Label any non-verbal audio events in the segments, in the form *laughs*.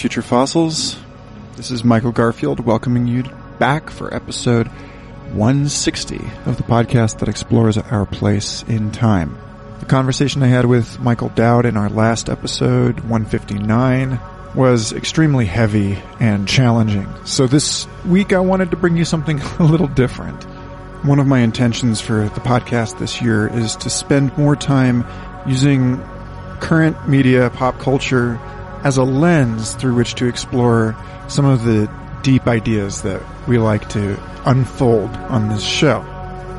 Future fossils. This is Michael Garfield welcoming you back for episode 160 of the podcast that explores our place in time. The conversation I had with Michael Dowd in our last episode, 159, was extremely heavy and challenging. So this week I wanted to bring you something *laughs* a little different. One of my intentions for the podcast this year is to spend more time using current media, pop culture, as a lens through which to explore some of the deep ideas that we like to unfold on this show.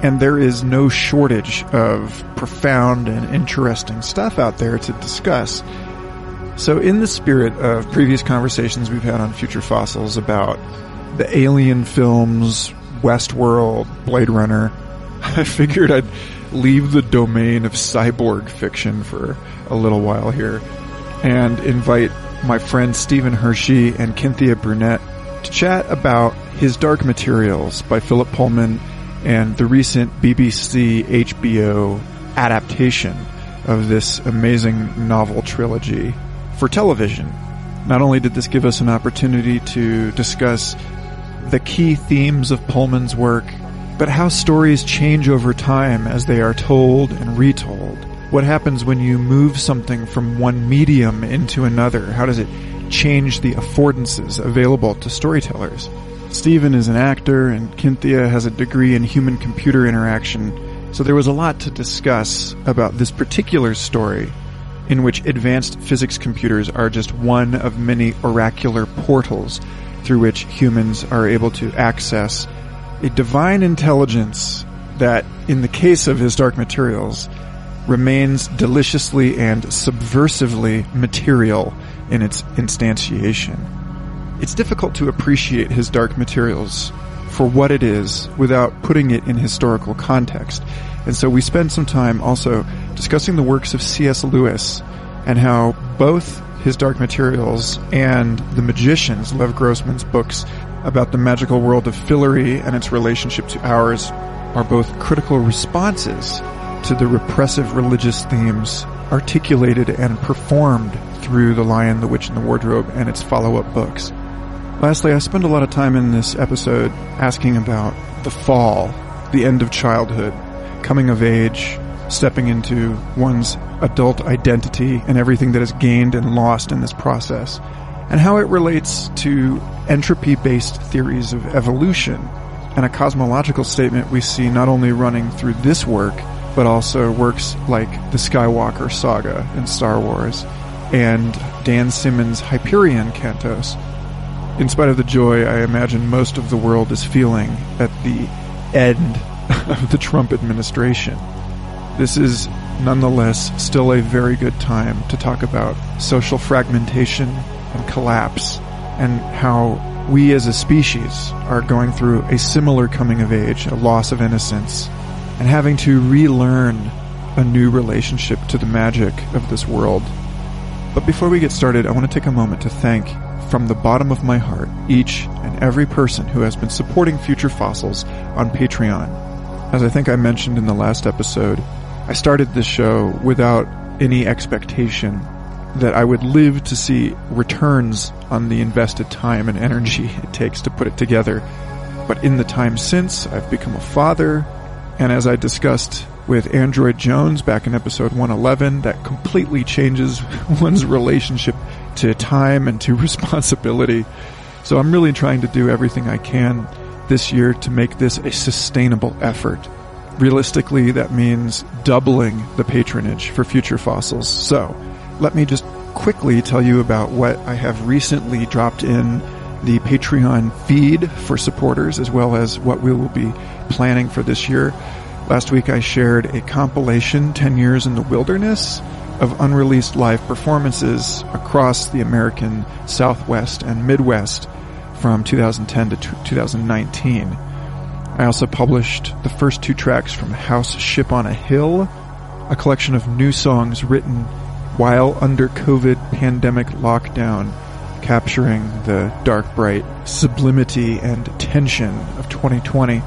And there is no shortage of profound and interesting stuff out there to discuss. So in the spirit of previous conversations we've had on Future Fossils about the alien films, Westworld, Blade Runner, *laughs* I figured I'd leave the domain of cyborg fiction for a little while here and invite my friends Stephen Hershey and Cynthia Brunette to chat about his Dark Materials by Philip Pullman and the recent BBC HBO adaptation of this amazing novel trilogy for television. Not only did this give us an opportunity to discuss the key themes of Pullman's work, but how stories change over time as they are told and retold. What happens when you move something from one medium into another? How does it change the affordances available to storytellers? Stephen is an actor and Cynthia has a degree in human computer interaction, so there was a lot to discuss about this particular story in which advanced physics computers are just one of many oracular portals through which humans are able to access a divine intelligence that, in the case of his dark materials, remains deliciously and subversively material in its instantiation. It's difficult to appreciate his dark materials for what it is without putting it in historical context. And so we spend some time also discussing the works of C.S. Lewis and how both his Dark Materials and The Magicians, Lev Grossman's books about the magical world of Fillory and its relationship to ours, are both critical responses to the repressive religious themes articulated and performed through The Lion, the Witch, and the Wardrobe and its follow-up books. Lastly, I spend a lot of time in this episode asking about the fall, the end of childhood, coming of age, stepping into one's adult identity and everything that is gained and lost in this process, and how it relates to entropy-based theories of evolution and a cosmological statement we see not only running through this work, but also works like the Skywalker saga in Star Wars and Dan Simmons' Hyperion cantos. In spite of the joy I imagine most of the world is feeling at the end *laughs* of the Trump administration, this is nonetheless still a very good time to talk about social fragmentation and collapse and how we as a species are going through a similar coming of age, a loss of innocence, and having to relearn a new relationship to the magic of this world. But before we get started, I want to take a moment to thank from the bottom of my heart each and every person who has been supporting Future Fossils on Patreon. As I think I mentioned in the last episode, I started this show without any expectation that I would live to see returns on the invested time and energy *laughs* it takes to put it together. But in the time since, I've become a father, and as I discussed with Android Jones back in episode 111, that completely changes *laughs* one's relationship to time and to *laughs* responsibility. So I'm really trying to do everything I can this year to make this a sustainable effort. Realistically, that means doubling the patronage for future fossils. So, let me just quickly tell you about what I have recently dropped in the Patreon feed for supporters, as well as what we will be planning for this year. Last week I shared a compilation, 10 Years in the Wilderness, of unreleased live performances across the American Southwest and Midwest from 2010 to 2019. I also published the first two tracks from House Ship on a Hill, a collection of new songs written while under COVID pandemic lockdown, capturing the dark, bright sublimity and tension of 2020.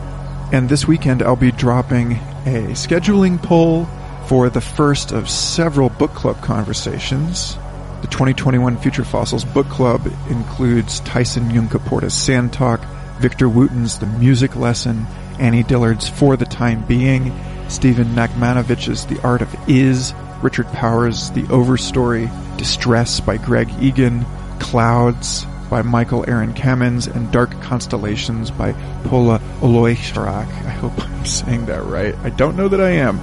And this weekend I'll be dropping a scheduling poll for the first of several book club conversations. The 2021 Future Fossils Book Club includes Tyson Yunkaporta's Sand Talk, Victor Wooten's The Music Lesson, Annie Dillard's For the Time Being, Stephen Nachmanovich's The Art of Is, Richard Powers' The Overstory, Distress by Greg Egan, Clouds by Michael Aaron Kamens, and Dark Constellations by Pola Oloixarac. I hope *laughs* I'm saying that right. I don't know that I am.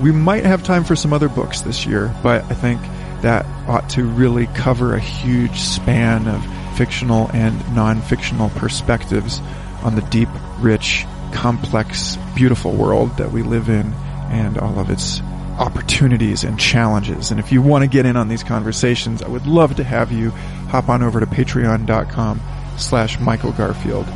We might have time for some other books this year, but I think that ought to really cover a huge span of fictional and non-fictional perspectives on the deep, rich, complex, beautiful world that we live in and all of its opportunities and challenges. And if you want to get in on these conversations, I would love to have you hop on over to patreon.com slash Michael Garfield.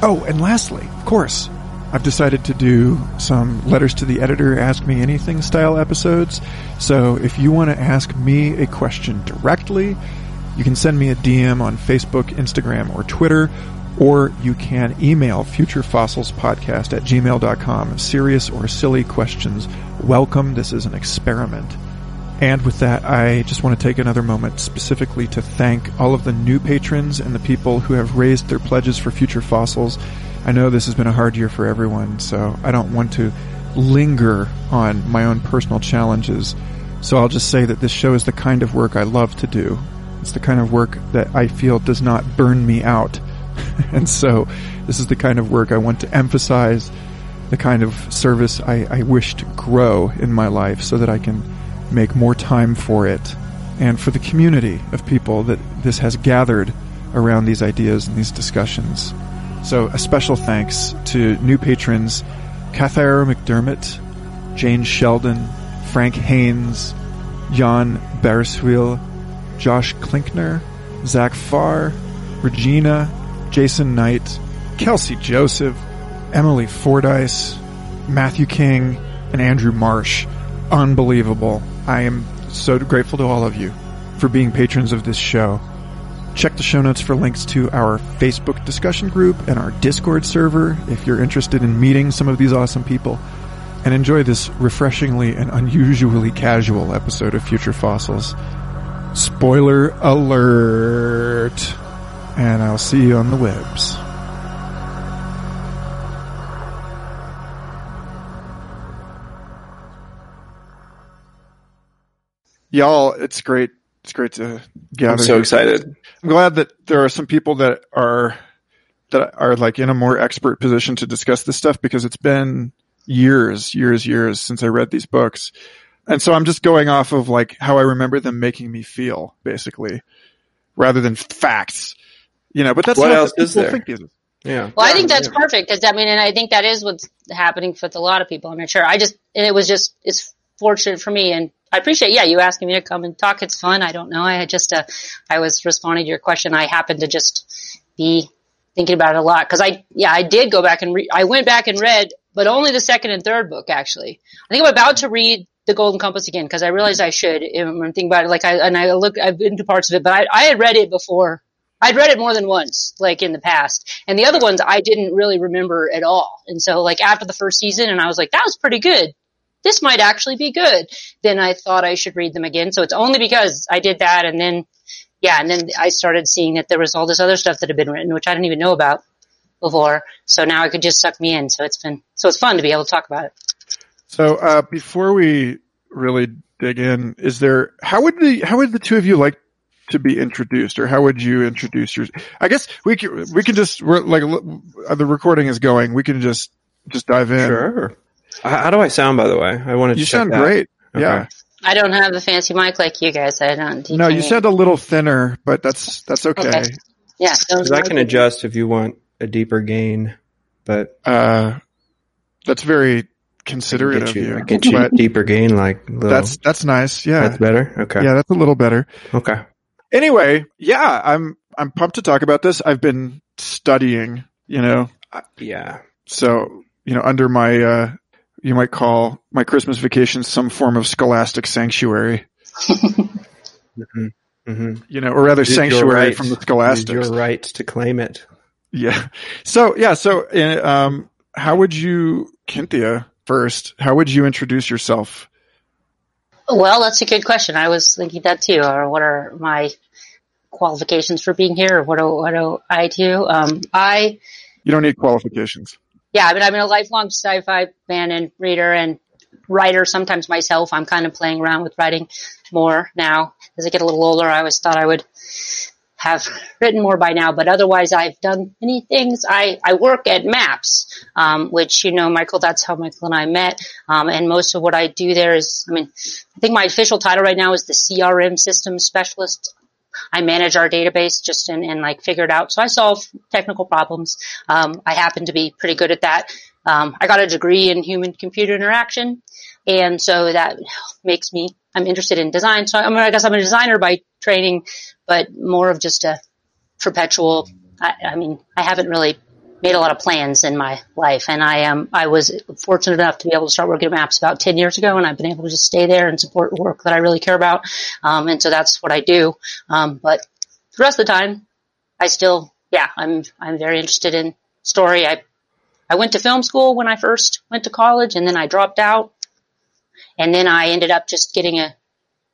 Oh, and lastly, of course, I've decided to do some letters to the editor, ask me anything style episodes. So if you want to ask me a question directly, you can send me a DM on Facebook, Instagram, or Twitter, or you can email futurefossilspodcast at gmail.com. Serious or silly questions, welcome. This is an experiment. And with that, I just want to take another moment specifically to thank all of the new patrons and the people who have raised their pledges for future fossils. I know this has been a hard year for everyone, so I don't want to linger on my own personal challenges. So I'll just say that this show is the kind of work I love to do. It's the kind of work that I feel does not burn me out. *laughs* and so this is the kind of work I want to emphasize, the kind of service I, I wish to grow in my life so that I can make more time for it and for the community of people that this has gathered around these ideas and these discussions. So a special thanks to new patrons Cathara McDermott, Jane Sheldon, Frank Haynes, Jan Berswil, Josh Klinkner, Zach Farr, Regina, Jason Knight, Kelsey Joseph, Emily Fordyce, Matthew King, and Andrew Marsh. Unbelievable. I am so grateful to all of you for being patrons of this show. Check the show notes for links to our Facebook discussion group and our Discord server if you're interested in meeting some of these awesome people. And enjoy this refreshingly and unusually casual episode of Future Fossils. Spoiler alert! And I'll see you on the webs. Y'all, it's great. It's great to gather. I'm so here. excited. I'm glad that there are some people that are that are like in a more expert position to discuss this stuff because it's been years, years, years since I read these books. And so I'm just going off of like how I remember them making me feel, basically, rather than facts. You know, but that's What not else what is people there? think these- Yeah. Well, I think that's perfect because I mean, and I think that is what's happening with a lot of people. I'm not sure. I just, and it was just, it's fortunate for me and I appreciate, yeah, you asking me to come and talk. It's fun. I don't know. I had just, uh, I was responding to your question. I happened to just be thinking about it a lot because I, yeah, I did go back and re- I went back and read, but only the second and third book actually. I think I'm about to read the Golden Compass again because I realized I should. I'm thinking about it like I, and I look, I've been to parts of it, but I, I had read it before. I'd read it more than once, like in the past. And the other ones I didn't really remember at all. And so like after the first season and I was like, that was pretty good. This might actually be good. Then I thought I should read them again. So it's only because I did that and then, yeah, and then I started seeing that there was all this other stuff that had been written, which I didn't even know about before. So now it could just suck me in. So it's been, so it's fun to be able to talk about it. So uh, before we really dig in, is there how would the how would the two of you like to be introduced, or how would you introduce yours? I guess we can we can just we're like uh, the recording is going. We can just just dive in. Sure. How, how do I sound, by the way? I wanted to You check sound that. great. Okay. Yeah. I don't have the fancy mic like you guys. I don't. No, you can- sound a little thinner, but that's that's okay. Okay. yeah. those 'Cause I are- can adjust if you want a deeper gain, but Uh, that's very considerate get of you, you. I get you but deeper gain, like little, that's that's nice. Yeah, that's better. Okay. yeah, that's a little better. Okay. Anyway, yeah, I'm I'm pumped to talk about this. I've been studying, you know, Uh, yeah. so you know, under my uh, you might call my Christmas vacation some form of scholastic sanctuary, hmm hmm you know, or rather sanctuary from the scholastics. Your right to claim it. Yeah. So yeah. So uh, um, how would you, Cynthia, first? How would you introduce yourself? Well, that's a good question. I was thinking that too. Or what are my qualifications for being here? Or what do, what do I do? Um, I, You don't need qualifications. Yeah, I mean, I've been a lifelong sci-fi fan and reader and writer. Sometimes myself, I'm kind of playing around with writing more now. As I get a little older, I always thought I would have written more by now, but otherwise I've done many things. I, I work at Maps, um, which, you know, Michael, that's how Michael and I met. Um, and most of what I do there is, I mean, I think my official title right now is the CRM system specialist. I manage our database just and, and like figure it out. So I solve technical problems. Um, I happen to be pretty good at that. Um, I got a degree in human computer interaction. And so that makes me, I'm interested in design. So I'm, I guess I'm a designer by training, but more of just a perpetual. I, I mean, I haven't really made a lot of plans in my life, and I um I was fortunate enough to be able to start working at Maps about ten years ago, and I've been able to just stay there and support work that I really care about, um, and so that's what I do. Um, but the rest of the time, I still, yeah, I'm I'm very interested in story. I I went to film school when I first went to college, and then I dropped out, and then I ended up just getting a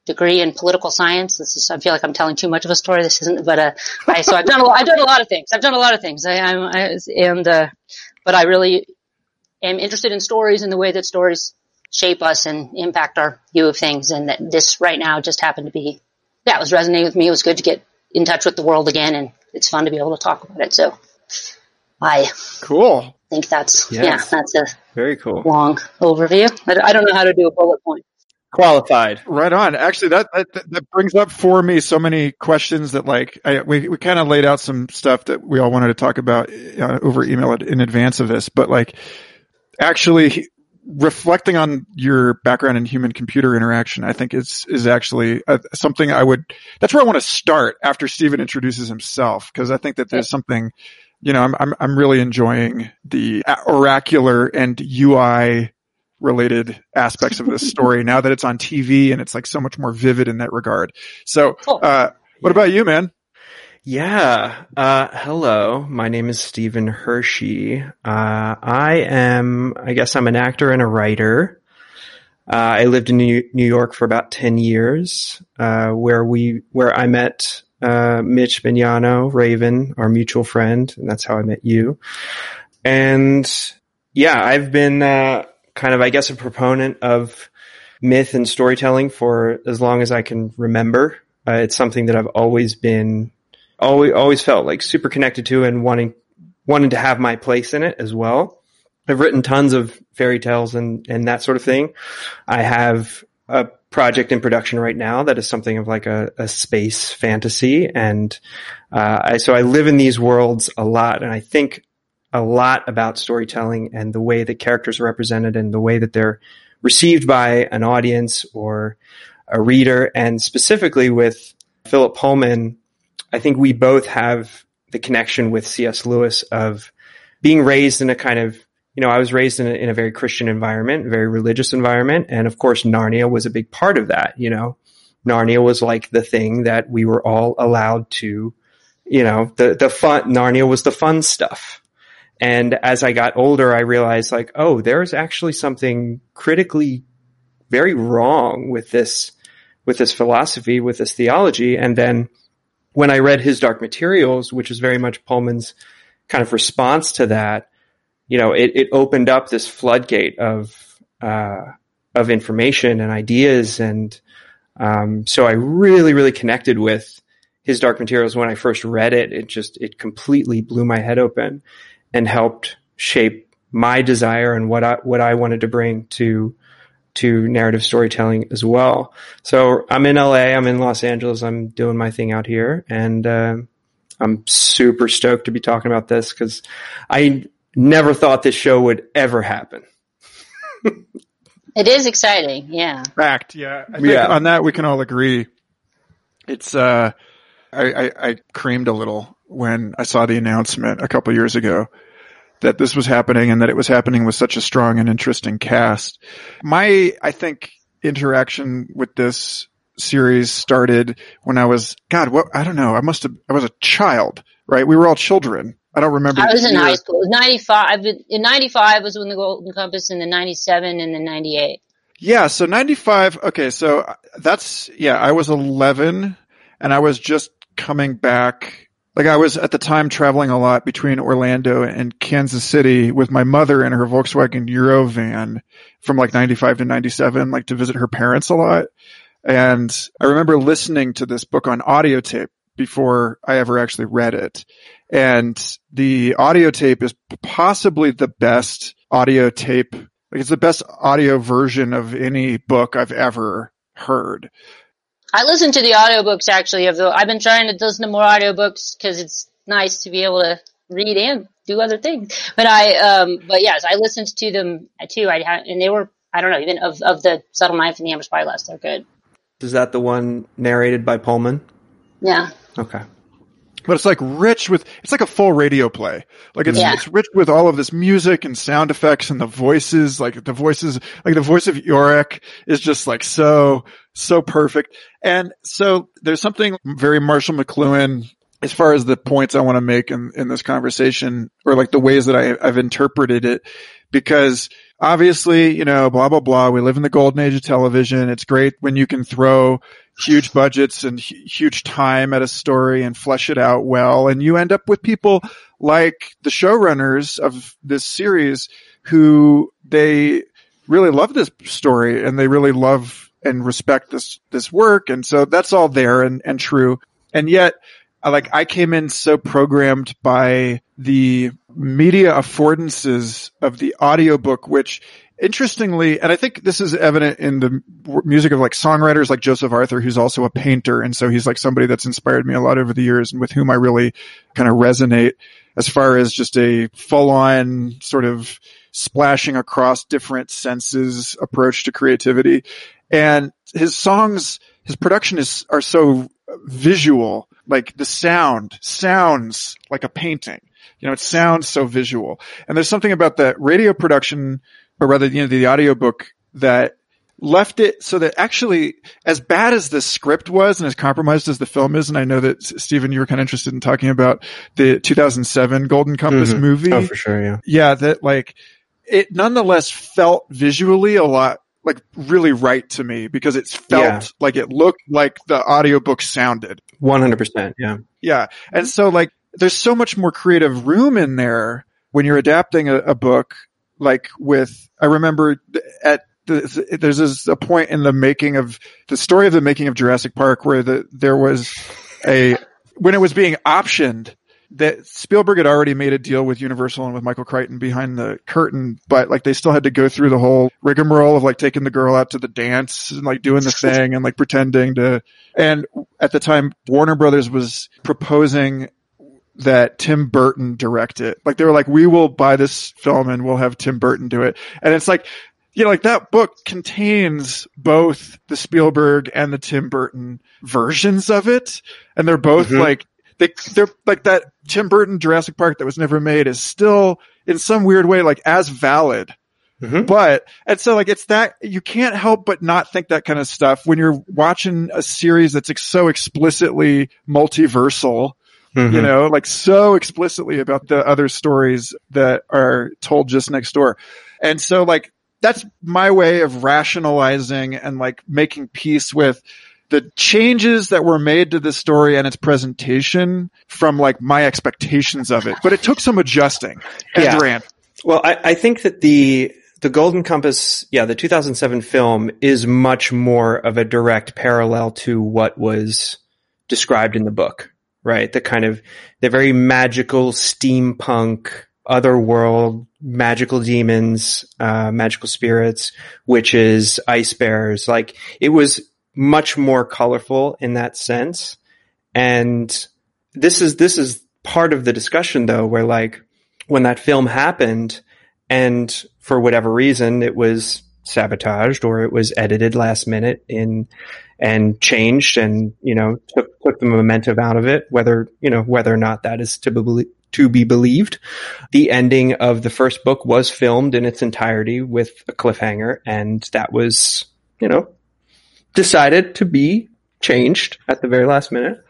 degree in political science. This is, I feel like I'm telling too much of a story. This isn't, but, uh, I, so I've done a lot, I've done a lot of things. I've done a lot of things. I, I'm, I, and, uh, but I really am interested in stories and the way that stories shape us and impact our view of things. And that this right now just happened to be, yeah, it was resonating with me. It was good to get in touch with the world again and it's fun to be able to talk about it. So I Cool. I think that's, Yes. yeah, that's a Very cool. long overview. I, I don't know how to do a bullet point. Qualified. Right on. Actually, that, that, that brings up for me so many questions that like, I, we, we kind of laid out some stuff that we all wanted to talk about uh, over email in advance of this, but like actually reflecting on your background in human computer interaction, I think is, is actually uh, something I would, that's where I want to start after Stephen introduces himself. Cause I think that there's something, you know, I'm, I'm, I'm really enjoying the oracular and UI related aspects of this *laughs* story now that it's on TV and it's like so much more vivid in that regard. So, Cool. uh, what about you, man? Yeah. Uh, hello. My name is Stephen Hershey. Uh, I am, I guess I'm an actor and a writer. Uh, I lived in New New York for about 10 years, uh, where we, where I met, uh, Mitch Mignano, Raven, our mutual friend, and that's how I met you. And yeah, I've been, uh, kind of, I guess, a proponent of myth and storytelling for as long as I can remember. Uh, it's something that I've always been always always felt like super connected to and wanting wanting to have my place in it as well. I've written tons of fairy tales and and that sort of thing. I have a project in production right now that is something of like a, a space fantasy, and uh, I, so I live in these worlds a lot, and I think a lot about storytelling and the way that characters are represented and the way that they're received by an audience or a reader, and specifically with Philip Pullman. I think we both have the connection with C.S. Lewis of being raised in a kind of, you know, I was raised in a, in a very Christian environment, very religious environment. And of course, Narnia was a big part of that, you know, Narnia was like the thing that we were all allowed to, you know, the, the fun, Narnia was the fun stuff. And as I got older, I realized like, oh, there's actually something critically very wrong with this, with this philosophy, with this theology. And then, when I read his Dark Materials, which was very much Pullman's kind of response to that, you know, it, it opened up this floodgate of uh, of information and ideas, and um, so I really, really connected with his Dark Materials when I first read it. It just it completely blew my head open and helped shape my desire and what I what I wanted to bring to to narrative storytelling as well. So I'm in LA, I'm in Los Angeles, I'm doing my thing out here, and uh, I'm super stoked to be talking about this because I never thought this show would ever happen. It is exciting. Yeah. Fact. Yeah. I think Yeah. on that we can all agree. It's, uh, I, I, I creamed a little when I saw the announcement a couple years ago that this was happening and that it was happening with such a strong and interesting cast. My, I think, interaction with this series started when I was, God, what, I don't know. I must have, I was a child, right? We were all children. I don't remember. I was in high school. It was 95. In 95 was when the Golden Compass and the 97 and the 98. Yeah, so 95, okay, so that's, yeah, I was 11 and I was just coming back. Like I was at the time traveling a lot between Orlando and Kansas City with my mother in her Volkswagen Eurovan from like 95 to 97, like to visit her parents a lot. And I remember listening to this book on audio tape before I ever actually read it. And the audio tape is possibly the best audio tape. Like it's the best audio version of any book I've ever heard. I listen to the audiobooks actually of the, I've been trying to listen to more audiobooks because it's nice to be able to read and do other things. But I, um, but yes, I listened to them too. I had, and they were, I don't know, even of, of the Subtle Knife and the Amber Spyglass, they're good. Is that the one narrated by Pullman? Yeah. Okay. But it's like rich with, it's like a full radio play. Like it's, Yeah. it's rich with all of this music and sound effects and the voices, like the voices, like the voice of Iorek is just like so, so perfect. And so there's something very Marshall McLuhan as far as the points I want to make in, in this conversation or like the ways that I, I've interpreted it because obviously, you know, blah, blah, blah. We live in the golden age of television. It's great when you can throw huge budgets and hu- huge time at a story and flesh it out well. And you end up with people like the showrunners of this series who they really love this story and they really love and respect this, this work. And so that's all there and, and true. And yet, like I came in so programmed by the media affordances of the audiobook, which interestingly, and I think this is evident in the music of like songwriters like Joseph Arthur, who's also a painter. And so he's like somebody that's inspired me a lot over the years and with whom I really kind of resonate as far as just a full on sort of splashing across different senses approach to creativity. And his songs, his production is, are so visual. Like the sound sounds like a painting. You know, it sounds so visual. And there's something about that radio production, or rather, you know, the audiobook that left it so that actually, as bad as the script was and as compromised as the film is, and I know that Stephen, you were kind of interested in talking about the 2007 Golden Compass Mhm. movie Oh, for sure. Yeah. yeah, that like it nonetheless felt visually a lot like really right to me because it felt Yeah. like it looked like the audiobook sounded. 100%. Yeah. Yeah. And so like there's so much more creative room in there when you're adapting a, a book like with I remember at the, there's this, a point in the making of the story of the making of Jurassic Park where the there was a when it was being optioned that Spielberg had already made a deal with Universal and with Michael Crichton behind the curtain, but like they still had to go through the whole rigmarole of like taking the girl out to the dance and like doing the *laughs* thing and like pretending to, and at the time Warner Brothers was proposing that Tim Burton direct it. Like they were like, we will buy this film and we'll have Tim Burton do it. And it's like, you know, like that book contains both the Spielberg and the Tim Burton versions of it. And they're both Mhm. like, they, they're like that Tim Burton Jurassic Park that was never made is still in some weird way, like as valid. Mhm. But, and so like it's that, you can't help but not think that kind of stuff when you're watching a series that's so explicitly multiversal you Mhm. know, like so explicitly about the other stories that are told just next door. And so like that's my way of rationalizing and like making peace with the changes that were made to the story and its presentation from like my expectations of it. But it took some adjusting. Yeah. Well, I, I think that the the Golden Compass, yeah, the 2007 film is much more of a direct parallel to what was described in the book, right? The kind of the very magical steampunk, otherworld, magical demons, uh, magical spirits, witches, ice bears. Like it was much more colorful in that sense. And this is this is part of the discussion though, where like when that film happened and for whatever reason it was sabotaged or it was edited last minute in and changed and you know took took the momentum out of it whether you know whether or not that is to be to be believed. The ending of the first book was filmed in its entirety with a cliffhanger and that was you know decided to be changed at the very last minute.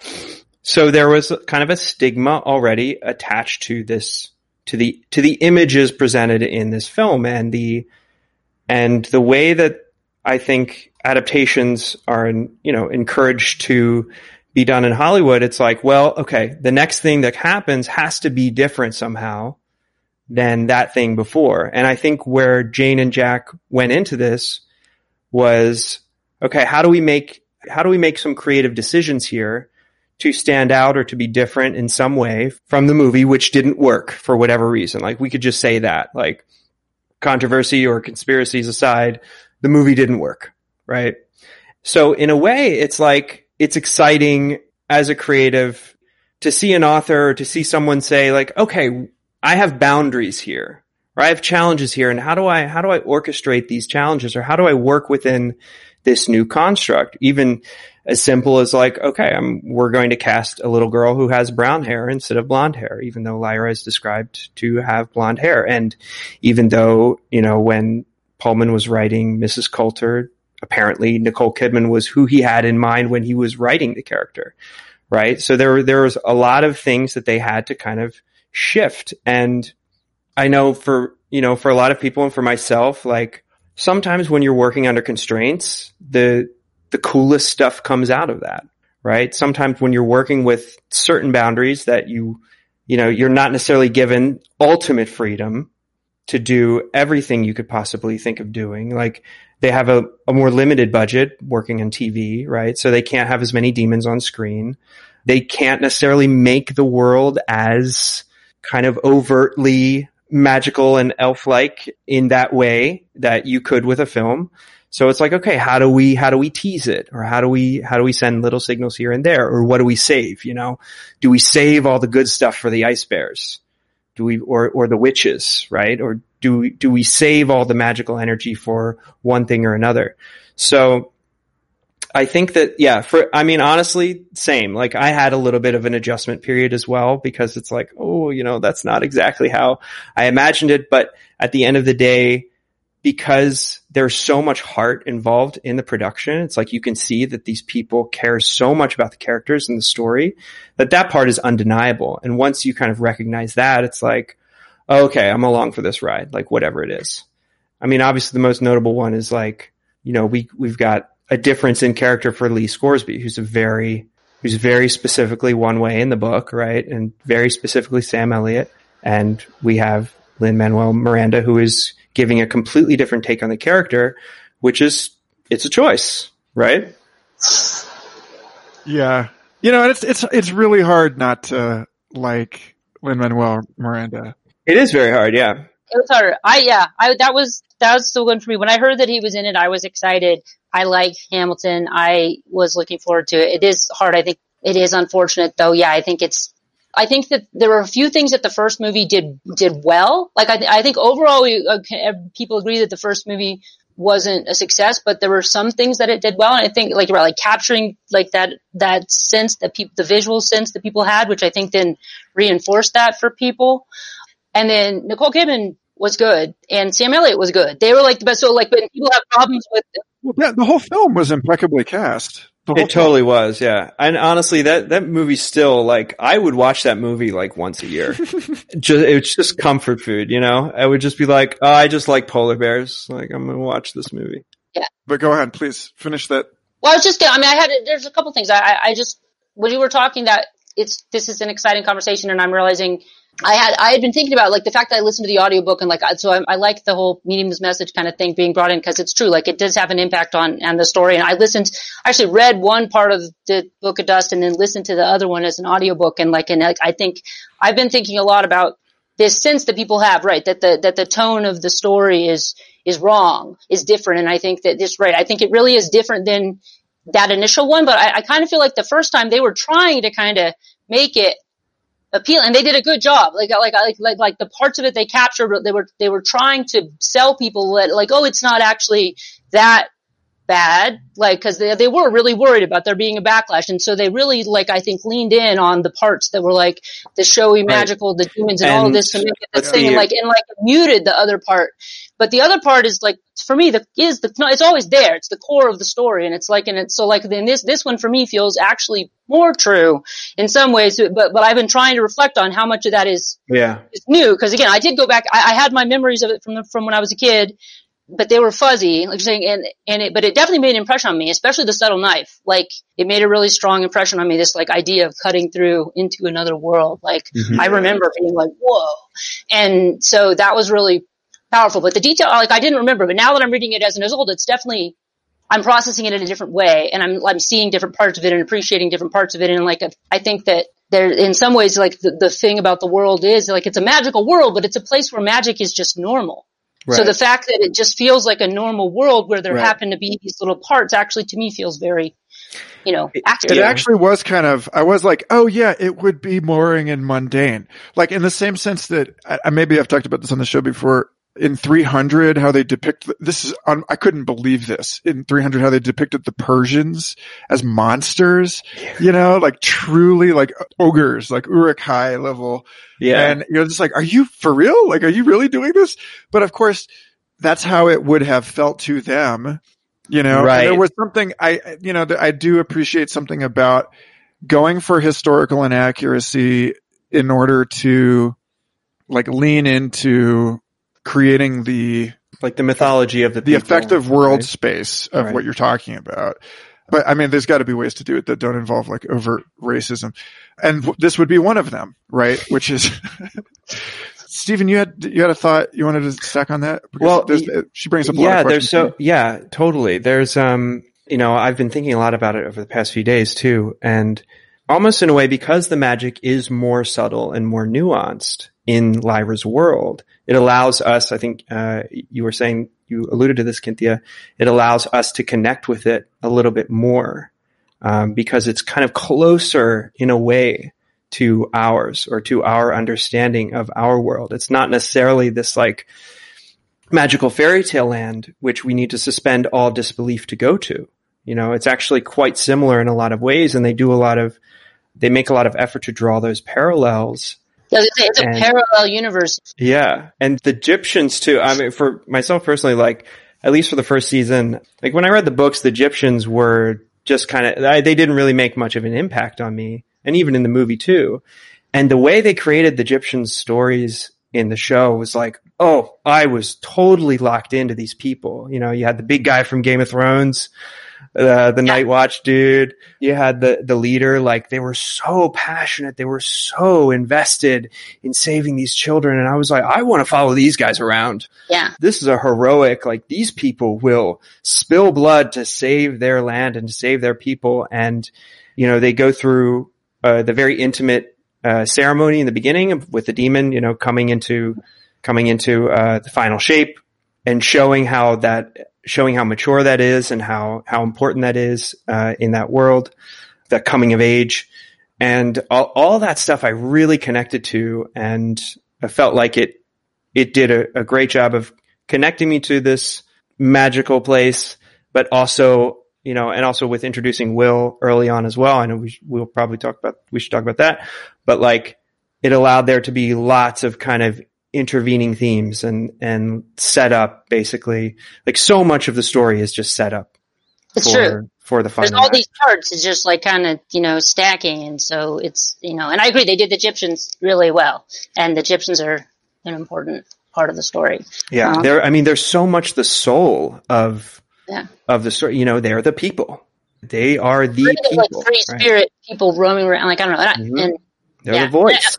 So there was kind of a stigma already attached to this to the to the images presented in this film and the and the way that I think adaptations are, you know, encouraged to be done in Hollywood. It's like, well, okay, the next thing that happens has to be different somehow than that thing before. And I think where Jane and Jack went into this was, okay, how do we make, how do we make some creative decisions here to stand out or to be different in some way from the movie, which didn't work for whatever reason? Like we could just say that, like controversy or conspiracies aside, the movie didn't work, right? So in a way, it's like, it's exciting as a creative to see an author or to see someone say like, okay, I have boundaries here, or I have challenges here, and how do I how do I orchestrate these challenges, or how do I work within this new construct? Even as simple as like, okay, I'm, we're going to cast a little girl who has brown hair instead of blonde hair, even though Lyra is described to have blonde hair. And even though, you know, when Pullman was writing Mrs. Coulter, apparently Nicole Kidman was who he had in mind when he was writing the character. Right. So there, there was a lot of things that they had to kind of shift. And I know for, you know, for a lot of people and for myself, like sometimes when you're working under constraints, the, the coolest stuff comes out of that, right? Sometimes when you're working with certain boundaries that you, you know, you're not necessarily given ultimate freedom to do everything you could possibly think of doing. Like they have a, a more limited budget working in TV, right? So they can't have as many demons on screen. They can't necessarily make the world as kind of overtly magical and elf-like in that way that you could with a film. So it's like, okay, how do we, how do we tease it? Or how do we, how do we send little signals here and there? Or what do we save? You know, do we save all the good stuff for the ice bears? Do we, or, or the witches, right? Or do we, do we save all the magical energy for one thing or another? So I think that, yeah, for, I mean, honestly, same. Like I had a little bit of an adjustment period as well because it's like, oh, you know, that's not exactly how I imagined it. But at the end of the day, because there's so much heart involved in the production, it's like you can see that these people care so much about the characters and the story that that part is undeniable. And once you kind of recognize that, it's like, okay, I'm along for this ride, like whatever it is. I mean, obviously the most notable one is like, you know, we, we've got a difference in character for Lee Scoresby, who's a very, who's very specifically one way in the book, right? And very specifically Sam Elliott. And we have Lin-Manuel Miranda, who is giving a completely different take on the character, which is, it's a choice, right? Yeah. You know, it's, it's, it's really hard not to like Lin-Manuel Miranda. It is very hard, yeah. It was hard. I, yeah, I, that was, that was so good for me. When I heard that he was in it, I was excited. I like Hamilton. I was looking forward to it. It is hard. I think it is unfortunate though. Yeah, I think it's, I think that there were a few things that the first movie did, did well. Like I, th- I think overall we, uh, people agree that the first movie wasn't a success, but there were some things that it did well. And I think like, like capturing like that, that sense that people, the visual sense that people had, which I think then reinforced that for people. And then Nicole Kidman was good and Sam Elliott was good. They were like the best. So like when people have problems with well, yeah, the whole film was impeccably cast. It totally was, yeah. And honestly, that that movie still like I would watch that movie like once a year. *laughs* just it's just comfort food, you know. I would just be like, oh, I just like polar bears. Like I'm gonna watch this movie. Yeah. But go ahead, please finish that. Well, I was just, I mean, I had, there's a couple things. I, I just, when you were talking that it's, this is an exciting conversation and I'm realizing I had I had been thinking about like the fact that I listened to the audiobook and like so I, I like the whole medium message kind of thing being brought in because it's true. Like it does have an impact on on the story. And I listened I actually read one part of the Book of Dust and then listened to the other one as an audiobook. And like and like I think I've been thinking a lot about this sense that people have right that the that the tone of the story is is wrong is different. And I think that this right I think it really is different than that initial one. But I, I kind of feel like the first time they were trying to kind of make it appeal and they did a good job. Like like like like like the parts of it they captured they were they were trying to sell people that like oh it's not actually that bad like because they, they were really worried about there being a backlash. And so they really like i think leaned in on the parts that were like the showy right. magical the demons and, and, all of this to make it the thing and like and like muted the other part. But the other part is like for me the is the no, it's always there. It's the core of the story. And it's like and it's so like then this this one for me feels actually more true in some ways. But but i've been trying to reflect on how much of that is yeah. is new. Because again i did go back I, I had my memories of it from the, from when i was a kid but they were fuzzy, like you're saying, and, and it, but it definitely made an impression on me, especially the subtle knife. Like it made a really strong impression on me, this like idea of cutting through into another world. Like mm-hmm. I remember being like, whoa. And so that was really powerful, but the detail, like I didn't remember, but now that I'm reading it as an adult, it's definitely, I'm processing it in a different way and I'm, I'm seeing different parts of it and appreciating different parts of it. And like, I think that there, in some ways, like the, the thing about the world is like, it's a magical world, but it's a place where magic is just normal Right. So the fact that it just feels like a normal world where there right. happen to be these little parts actually to me feels very, you know, accurate. It actually was kind of, I was like, oh yeah, it would be boring and mundane. Like in the same sense that, I, maybe I've talked about this on the show before, in 300 how they depict this is I couldn't believe this in 300 how they depicted the Persians as monsters you know like truly like ogres like Uruk-hai level. Yeah. And you're just like are you for real? Like are you really doing this? But of course that's how it would have felt to them you know? Right. there was something I you know I do appreciate something about going for historical inaccuracy in order to like lean into creating the like the mythology of the the people, effective world right? space of right. what you're talking about. But I mean, there's got to be ways to do it that don't involve like overt racism, and w- this would be one of them, right? Which is. *laughs* Stephen, you had you had a thought you wanted to stack on that? Because well, she brings up a yeah, there's so yeah, totally. There's um, you know, I've been thinking a lot about it over the past few days too, and almost in a way because the magic is more subtle and more nuanced in Lyra's world. It allows us, I think, uh, you were saying, you alluded to this, Cynthia, it allows us to connect with it a little bit more, um, because it's kind of closer in a way to ours or to our understanding of our world. It's not necessarily this like magical fairy tale land, which we need to suspend all disbelief to go to. You know, it's actually quite similar in a lot of ways and they do a lot of, they make a lot of effort to draw those parallels it's a and, parallel universe. Yeah. And the Gyptians too. I mean, for myself personally, like, at least for the first season, like when I read the books, the Gyptians were just kind of, they didn't really make much of an impact on me. And even in the movie too. And the way they created the Gyptian stories in the show was like, oh, I was totally locked into these people. You know, you had the big guy from Game of Thrones uh, the yeah. Night Watch dude. You had the the leader. Like they were so passionate. They were so invested in saving these children. And I was like, I want to follow these guys around. Yeah, this is a heroic. Like these people will spill blood to save their land and to save their people. And you know they go through uh, the very intimate uh, ceremony in the beginning with the demon. You know coming into coming into uh, the final shape and showing how that showing how mature that is and how how important that is uh, in that world, that coming of age, and all, all that stuff I really connected to, and I felt like it it did a, a great job of connecting me to this magical place, but also you know, and also with introducing Will early on as well. I know we we'll probably talk about we should talk about that, but like it allowed there to be lots of kind of intervening themes and and set up basically like so much of the story is just set up it's for, true for the final there's all act. these parts it's just like kind of you know stacking and so it's you know and i agree they did the gyptians really well and the gyptians are an important part of the story yeah um, they're i mean there's so much the soul of yeah. of the story you know they're the people they are the people like free spirit right? people roaming around like i don't know and, mm-hmm. and they're yeah. the voice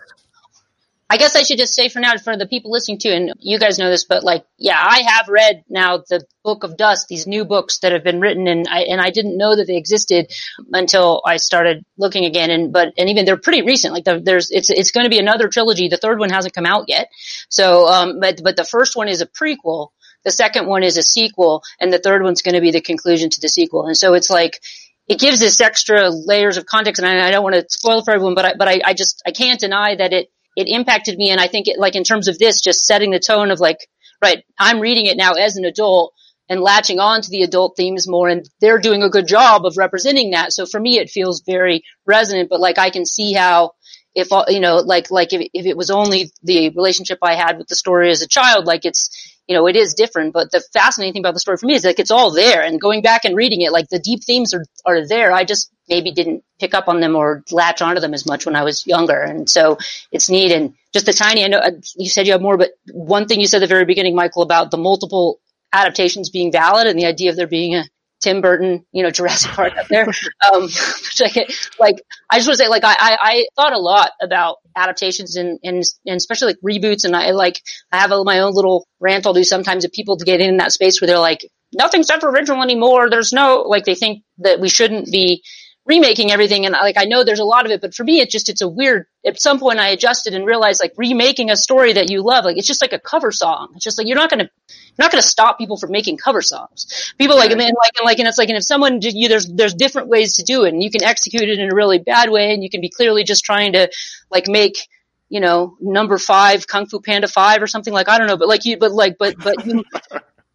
I guess I should just say for now, for the people listening to, and you guys know this, but like, yeah, I have read now the Book of Dust, these new books that have been written, and I and I didn't know that they existed until I started looking again. And but and even they're pretty recent. Like the, there's it's it's going to be another trilogy. The third one hasn't come out yet. So, um, but but the first one is a prequel. The second one is a sequel, and the third one's going to be the conclusion to the sequel. And so it's like it gives this extra layers of context, and I, I don't want to spoil for everyone, but I, but I, I just I can't deny that it it impacted me. And I think it, like in terms of this, just setting the tone of like, right, I'm reading it now as an adult and latching on to the adult themes more and they're doing a good job of representing that. So for me, it feels very resonant, but like I can see how if, you know, like, like if, if it was only the relationship I had with the story as a child, like it's, you know, it is different, but the fascinating thing about the story for me is like it's all there and going back and reading it, like the deep themes are, are there. I just maybe didn't pick up on them or latch onto them as much when I was younger. And so it's neat. And just the tiny, I know uh, you said you have more, but one thing you said at the very beginning, Michael, about the multiple adaptations being valid and the idea of there being a Tim Burton, you know, Jurassic Park up there. Um, *laughs* like, I just want to say, like, I, I, I, thought a lot about adaptations and, and, and especially like reboots. And I like, I have a, my own little rant I'll do sometimes of people to get in that space where they're like, nothing's ever original anymore. There's no, like, they think that we shouldn't be remaking everything. And like, I know there's a lot of it, but for me, it's just, it's a weird, at some point I adjusted and realized like remaking a story that you love, like, it's just like a cover song. It's just like, you're not going to, you're not to stop people from making cover songs. People like, and then like, and like, and it's like, and if someone, you, there's, there's different ways to do it and you can execute it in a really bad way and you can be clearly just trying to like make, you know, number five, Kung Fu Panda five or something like, I don't know, but like you, but like, but, but you,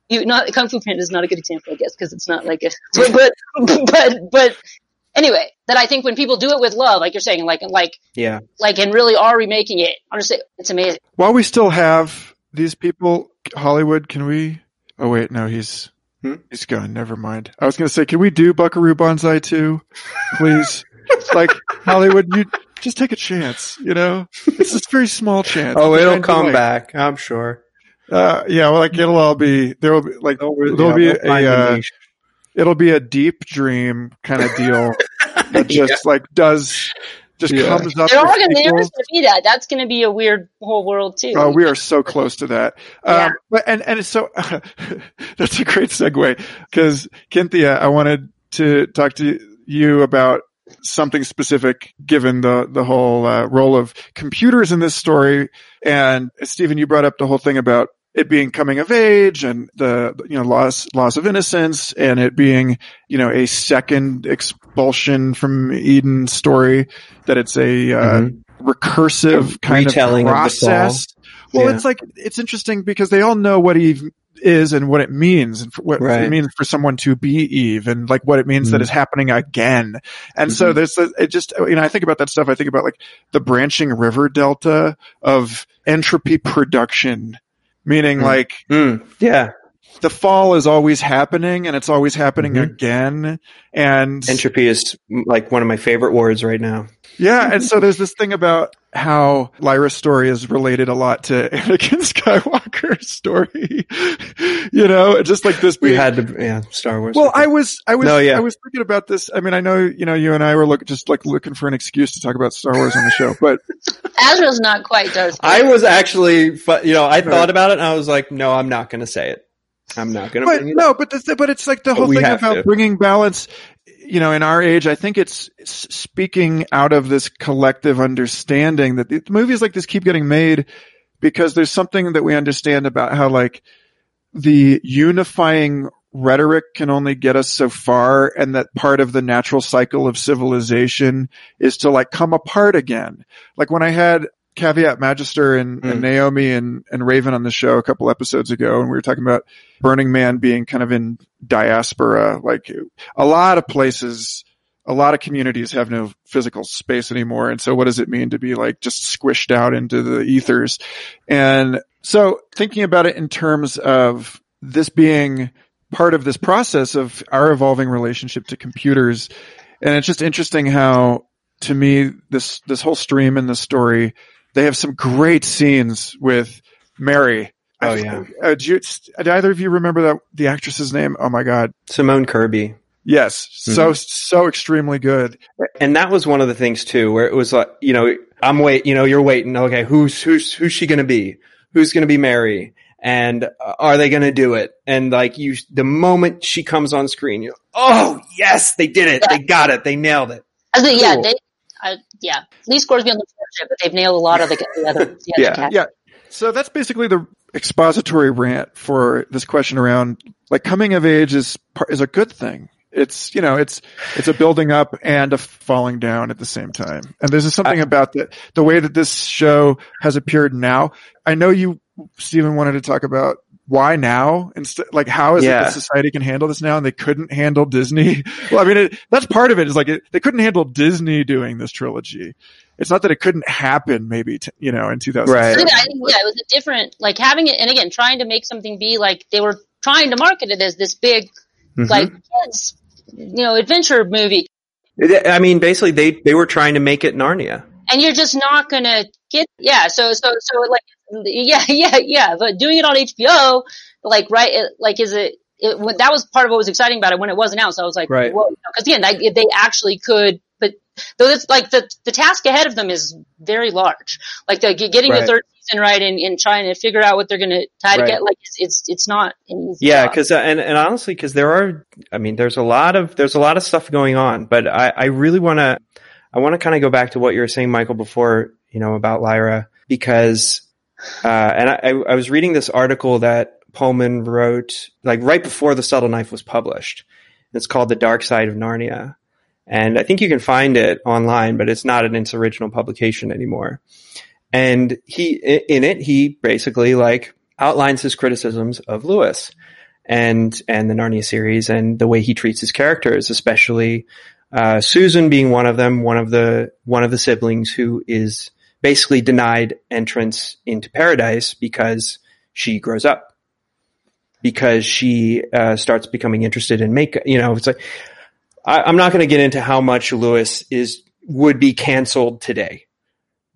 you not, Kung Fu Panda is not a good example, I guess, because it's not like a, *laughs* but, but, but anyway, that I think when people do it with love, like you're saying, like, like, Yeah. like, and really are remaking it, I'm just saying, it's amazing. While we still have these people, Hollywood, can we? Oh wait, no, he's Hmm? he's gone. Never mind. I was gonna say, can we do Buckaroo Banzai too, please? *laughs* like Hollywood, you just take a chance. You know, it's this very small chance. Oh, it'll kind come like- back. I'm sure. Uh, yeah, well, like it'll all be there will be like They'll, there'll be they'll a uh, niche. It'll be a deep dream kind of deal *laughs* that just like does just Yeah. comes up. There are with gonna, there people. gonna be that. That's gonna be a weird whole world too. Oh, we are so close to that. Yeah. Um, but, and, and it's so, *laughs* that's a great segue because Cynthia, I wanted to talk to you about something specific given the, the whole uh, role of computers in this story. And Stephen, you brought up the whole thing about it being coming of age and the, you know, loss, loss of innocence and it being, you know, a second expulsion from Eden story that it's a, uh, Mhm. recursive kind Retelling of of the process. Well, Yeah. it's like it's interesting because they all know what Eve is and what it means and for what Right. it means for someone to be Eve and like what it means that Mhm. is happening again. And so Mhm. there's a, it just you know I think about that stuff. I think about like the branching river delta of entropy production, meaning Mm. like Mm, yeah. the fall is always happening and it's always happening Mhm. again. And Entropy is like one of my favorite words right now. Yeah, and so there's this thing about how Lyra's story is related a lot to *laughs* Anakin Skywalker's story. *laughs* you know, just like this. We had to, yeah, Star Wars. well, I was, I was, No, yeah. I was thinking about this. I mean, I know, you know, you and I were look, just like looking for an excuse to talk about Star Wars on the show, but *laughs* Asriel's not quite Darth. I was actually, you know, I thought about it and I was like, no, I'm not going to say it. I'm not going to but bring it no, but the, but it's like the But whole we thing about to. bringing balance. You know, in our age, I think it's speaking out of this collective understanding that the movies like this keep getting made because there's something that we understand about how like the unifying rhetoric can only get us so far and that part of the natural cycle of civilization is to like come apart again. Like when I had Caveat Magister and, and Mm. Naomi and, and Raven on the show a couple episodes ago and we were talking about Burning Man being kind of in diaspora, like a lot of places, a lot of communities have no physical space anymore. And so what does it mean to be like just squished out into the ethers? And so thinking about it in terms of this being part of this process of our evolving relationship to computers. And it's just interesting how to me, this, this whole stream and the story, they have some great scenes with Mary. Oh, I- yeah. Uh, do, you, did either of you remember that the actress's name? Oh my God. Simone Kirby. Yes. So, so extremely good. And that was one of the things too, where it was like, you know, I'm wait, you know, you're waiting. Okay. Who's, who's, who's she going to be? Who's going to be Mary? And uh, are they going to do it? And like you, the moment she comes on screen, you're, oh yes, they did it. They got it. They nailed it. I think, yeah, they, I, yeah. Lee Scoresby on the friendship, but they've nailed a lot of the, the other, the Yeah. cast. Yeah. So that's basically the expository rant for this question around like coming of age is par- is a good thing. It's you know it's it's a building up and a falling down at the same time. And there's just something uh, about the the way that this show has appeared now. I know you Stephen wanted to talk about why now instead like how is it that society can handle this now and they couldn't handle Disney? *laughs* well, I mean it, that's part of it is like it, they couldn't handle Disney doing this trilogy. It's not that it couldn't happen maybe t- you know in 2000 Right. I think, yeah, it was a different, like having it, and again, trying to make something be like, they were trying to market it as this big, Mhm. like, kids, you know, adventure movie. I mean, basically they, they were trying to make it Narnia. And you're just not gonna get, yeah, so, so, so like, yeah, *laughs* yeah, yeah. But doing it on HBO, like, right, it, like, is it, it, that was part of what was exciting about it when it was announced. I was like, right. Because again, they, they actually could, but though it's like the, the task ahead of them is very large. Like the getting Right. the third season right and, and trying to figure out what they're going to try to Right. get, like, it's, it's, it's not an easy Yeah, because and and honestly, because there are, I mean, there's a lot of there's a lot of stuff going on, but I I really want to I want to kind of go back to what you were saying, Michael, before you know about Lyra, because uh, and I I was reading this article that Pullman wrote like right before the Subtle Knife was published. It's called The Dark Side of Narnia, and I think you can find it online, but it's not in its original publication anymore. And he in it he basically like outlines his criticisms of Lewis and and the Narnia series and the way he treats his characters, especially uh, Susan being one of them, one of the one of the siblings who is basically denied entrance into paradise because she grows up, because she uh, starts becoming interested in make. You know, it's like I, I'm not going to get into how much Lewis is would be canceled today.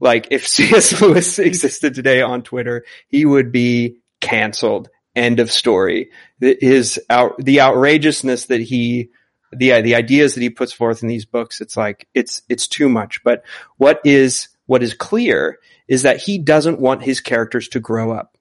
Like if *laughs* C.S. Lewis existed today on Twitter, he would be canceled. End of story. His out, the outrageousness that he, the the ideas that he puts forth in these books, it's like it's it's too much. But what is what is clear is that he doesn't want his characters to grow up.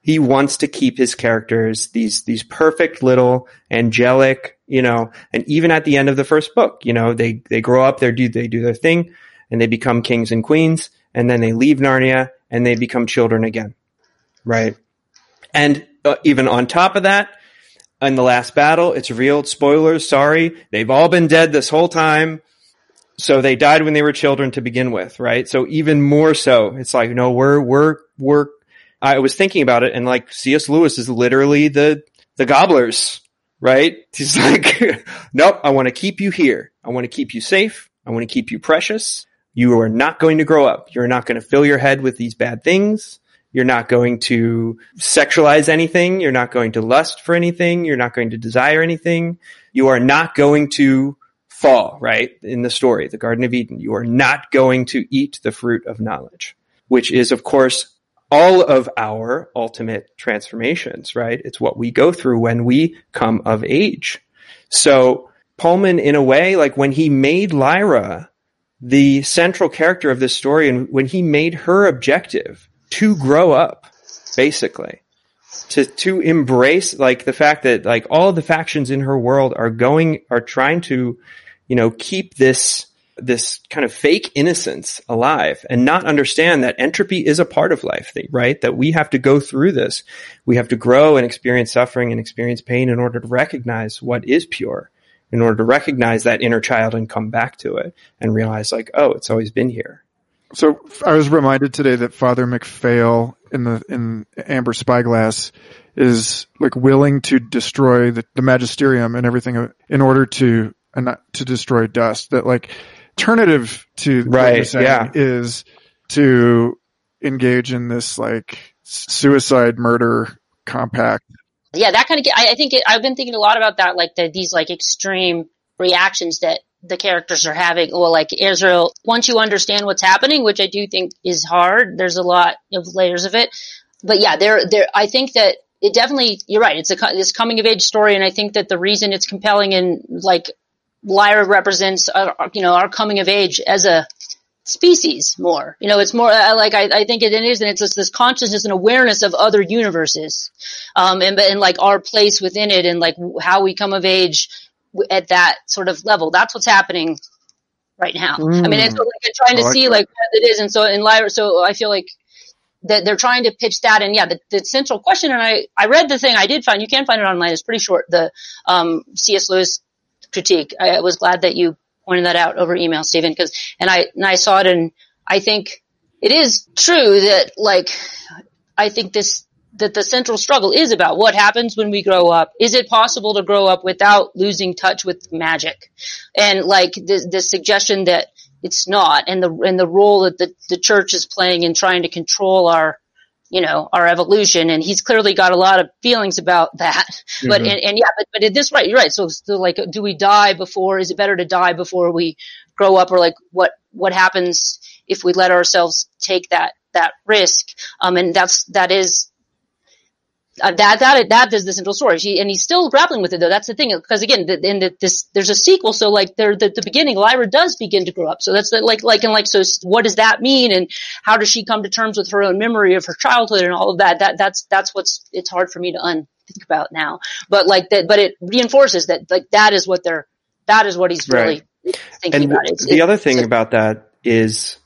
He wants to keep his characters these these perfect little angelic, you know, and even at the end of the first book, you know, they they grow up, they do they do their thing, and they become kings and queens, and then they leave Narnia and they become children again, right? And uh, even on top of that, in the last battle, it's revealed, spoilers, sorry, they've all been dead this whole time. So they died when they were children to begin with, right? So even more so, it's like, no, we're, we're, we're, I was thinking about it and like C.S. Lewis is literally the, the gobblers, right? He's *laughs* like, nope, I want to keep you here. I want to keep you safe. I want to keep you precious. You are not going to grow up. You're not going to fill your head with these bad things. You're not going to sexualize anything. You're not going to lust for anything. You're not going to desire anything. You are not going to fall, right? In the story, the Garden of Eden, you are not going to eat the fruit of knowledge, which is, of course, all of our ultimate transformations, right? It's what we go through when we come of age. So Pullman, in a way, like when he made Lyra the central character of this story and when he made her objective to grow up, basically, to, to embrace like the fact that like all the factions in her world are going, are trying to, you know, keep this, this kind of fake innocence alive and not understand that entropy is a part of life, right? That we have to go through this. We have to grow and experience suffering and experience pain in order to recognize what is pure, in order to recognize that inner child and come back to it and realize like, oh, it's always been here. So I was reminded today that Father MacPhail in the in Amber Spyglass is like willing to destroy the, the magisterium and everything in order to and not to destroy dust. That like alternative to what Right, you're saying yeah. is to engage in this like suicide murder compact. yeah, that kind of. I, I think it, I've been thinking a lot about that, like the, these like extreme reactions that the characters are having. Well, like Asriel, once you understand what's happening, which I do think is hard. There's a lot of layers of it, but yeah, there, there. I think that it definitely. You're right. It's a this coming of age story, and I think that the reason it's compelling and like Lyra represents, our, you know, our coming of age as a species more. You know, it's more uh, like I, I think it is, and it's just this consciousness and awareness of other universes, um, and and like our place within it, and like how we come of age at that sort of level. That's what's happening right now. I mean, it's like I'm trying to like see that. like what it is, and so in Lyra, so I feel like that they're trying to pitch that, and yeah, the, the central question, and I I read the thing, I did find you can find it online. It's pretty short. The um, C.S. Lewis critique. I was glad that you pointed that out over email, Stephen, because and I and I saw it, and I think it is true that like I think this that the central struggle is about what happens when we grow up. Is it possible to grow up without losing touch with magic? And like the the suggestion that it's not, and the and the role that the the church is playing in trying to control our you know, our evolution. And he's clearly got a lot of feelings about that. But, and, and yeah, but, but it this right, you're right. So, so like, do we die before, is it better to die before we grow up or like what, what happens if we let ourselves take that, that risk. Um, and that's, that is, uh, that that that is the central story. She and he's still grappling with it though. That's the thing because again, the, in the, this there's a sequel. So like there, the, the beginning, Lyra does begin to grow up. So that's the, like like and like so. What does that mean? And how does she come to terms with her own memory of her childhood and all of that? That that's that's what's it's hard for me to un think about now. But like that, but it reinforces that like that is what they're that is what he's really right. thinking and about. It's, the other thing about that is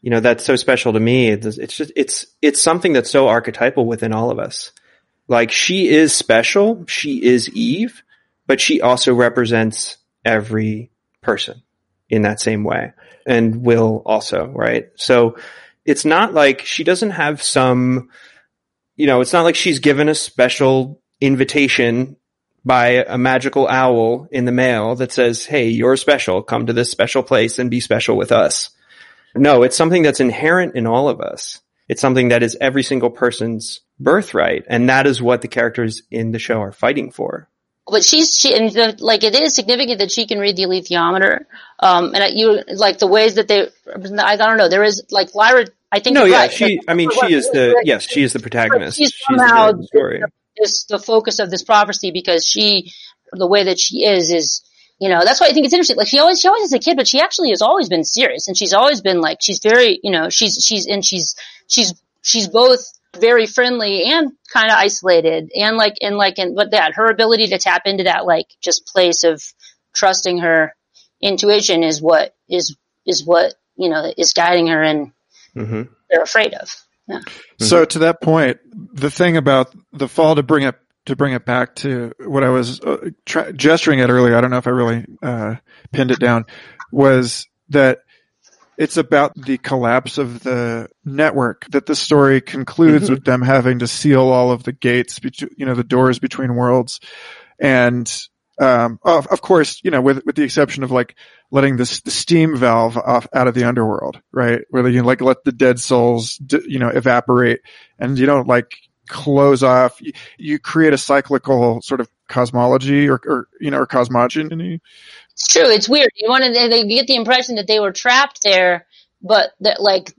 you know that's so special to me it's, it's just it's it's something that's so archetypal within all of us like she is special. She is Eve, but she also represents every person in that same way and will also, right? So it's not like she doesn't have some, you know, it's not like she's given a special invitation by a magical owl in the mail that says, Hey, you're special. Come to this special place and be special with us. No, it's something that's inherent in all of us. It's something that is every single person's birthright. And that is what the characters in the show are fighting for. But she's, she, and the, like, it is significant that she can read the alethiometer. Um, and you, like, the ways that they, I don't know, there is, like, Lyra, I think. No, yeah, right. she, I mean, she is the, yes, she is the protagonist. She's somehow she's the, is the focus of this prophecy because she, the way that she is, is, you know, that's why I think it's interesting. Like she always, she always is a kid, but she actually has always been serious and she's always been like, she's very, you know, she's, she's, and she's, she's, she's both very friendly and kind of isolated and like and like and but that her ability to tap into that like just place of trusting her intuition is what is is what you know is guiding her and mm-hmm. they're afraid of yeah. so to that point the thing about the fall to bring it to bring it back to what i was uh, tra- gesturing at earlier i don't know if i really uh, pinned it down was that it's about the collapse of the network that the story concludes mm-hmm. with them having to seal all of the gates, you know, the doors between worlds. And, um, of, of course, you know, with, with the exception of like letting this, the steam valve off out of the underworld, right? Where you like let the dead souls, you know, evaporate and you don't like close off. You, you create a cyclical sort of cosmology or, or you know, or cosmogony it's true. It's weird. You want to, they get the impression that they were trapped there, but that like,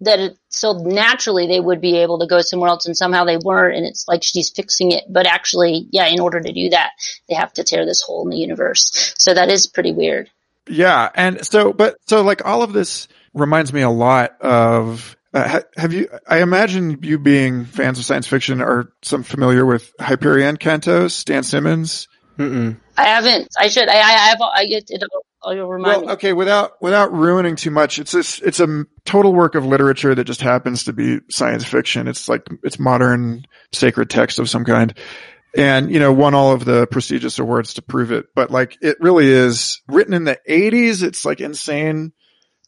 that it, so naturally they would be able to go somewhere else and somehow they weren't and it's like she's fixing it but actually yeah in order to do that they have to tear this hole in the universe so that is pretty weird yeah and so but so like all of this reminds me a lot of uh, have you i imagine you being fans of science fiction are some familiar with hyperion cantos Dan Simmons Mm-mm. I haven't. I should. I, I have. I get it. You'll remind well, me. okay. Without without ruining too much, it's this. It's a total work of literature that just happens to be science fiction. It's like it's modern sacred text of some kind, and you know won all of the prestigious awards to prove it. But like it really is written in the '80s. It's like insane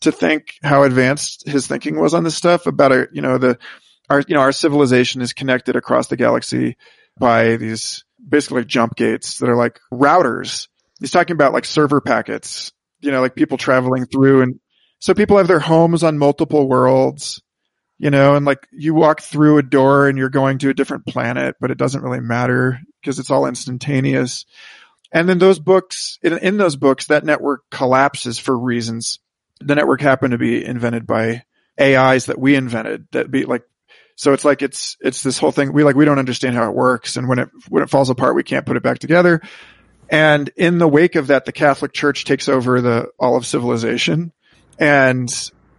to think how advanced his thinking was on this stuff about a you know the our you know our civilization is connected across the galaxy by these basically jump gates that are like routers. He's talking about like server packets, you know, like people traveling through and so people have their homes on multiple worlds, you know, and like you walk through a door and you're going to a different planet, but it doesn't really matter because it's all instantaneous. And then those books, in, in those books, that network collapses for reasons. The network happened to be invented by AIs that we invented that be like so it's like it's it's this whole thing. We like we don't understand how it works, and when it when it falls apart, we can't put it back together. And in the wake of that, the Catholic Church takes over the all of civilization, and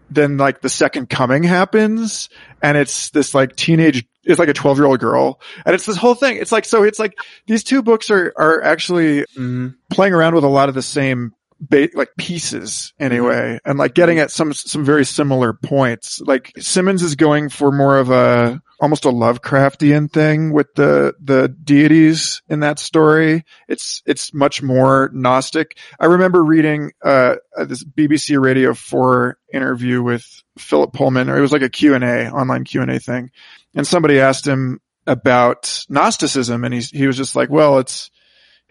then like the second coming happens, and it's this like teenage it's like a 12 year old girl and it's this whole thing it's like so it's like these two books are are actually mm, playing around with a lot of the same ba- like pieces anyway, and like getting at some some very similar points. Like Simmons is going for more of a almost a Lovecraftian thing with the the deities in that story. It's it's much more gnostic. I remember reading uh, this BBC Radio 4 interview with Philip Pullman, or it was like a Q&A, online Q&A thing. And somebody asked him about Gnosticism and he he was just like, well, it's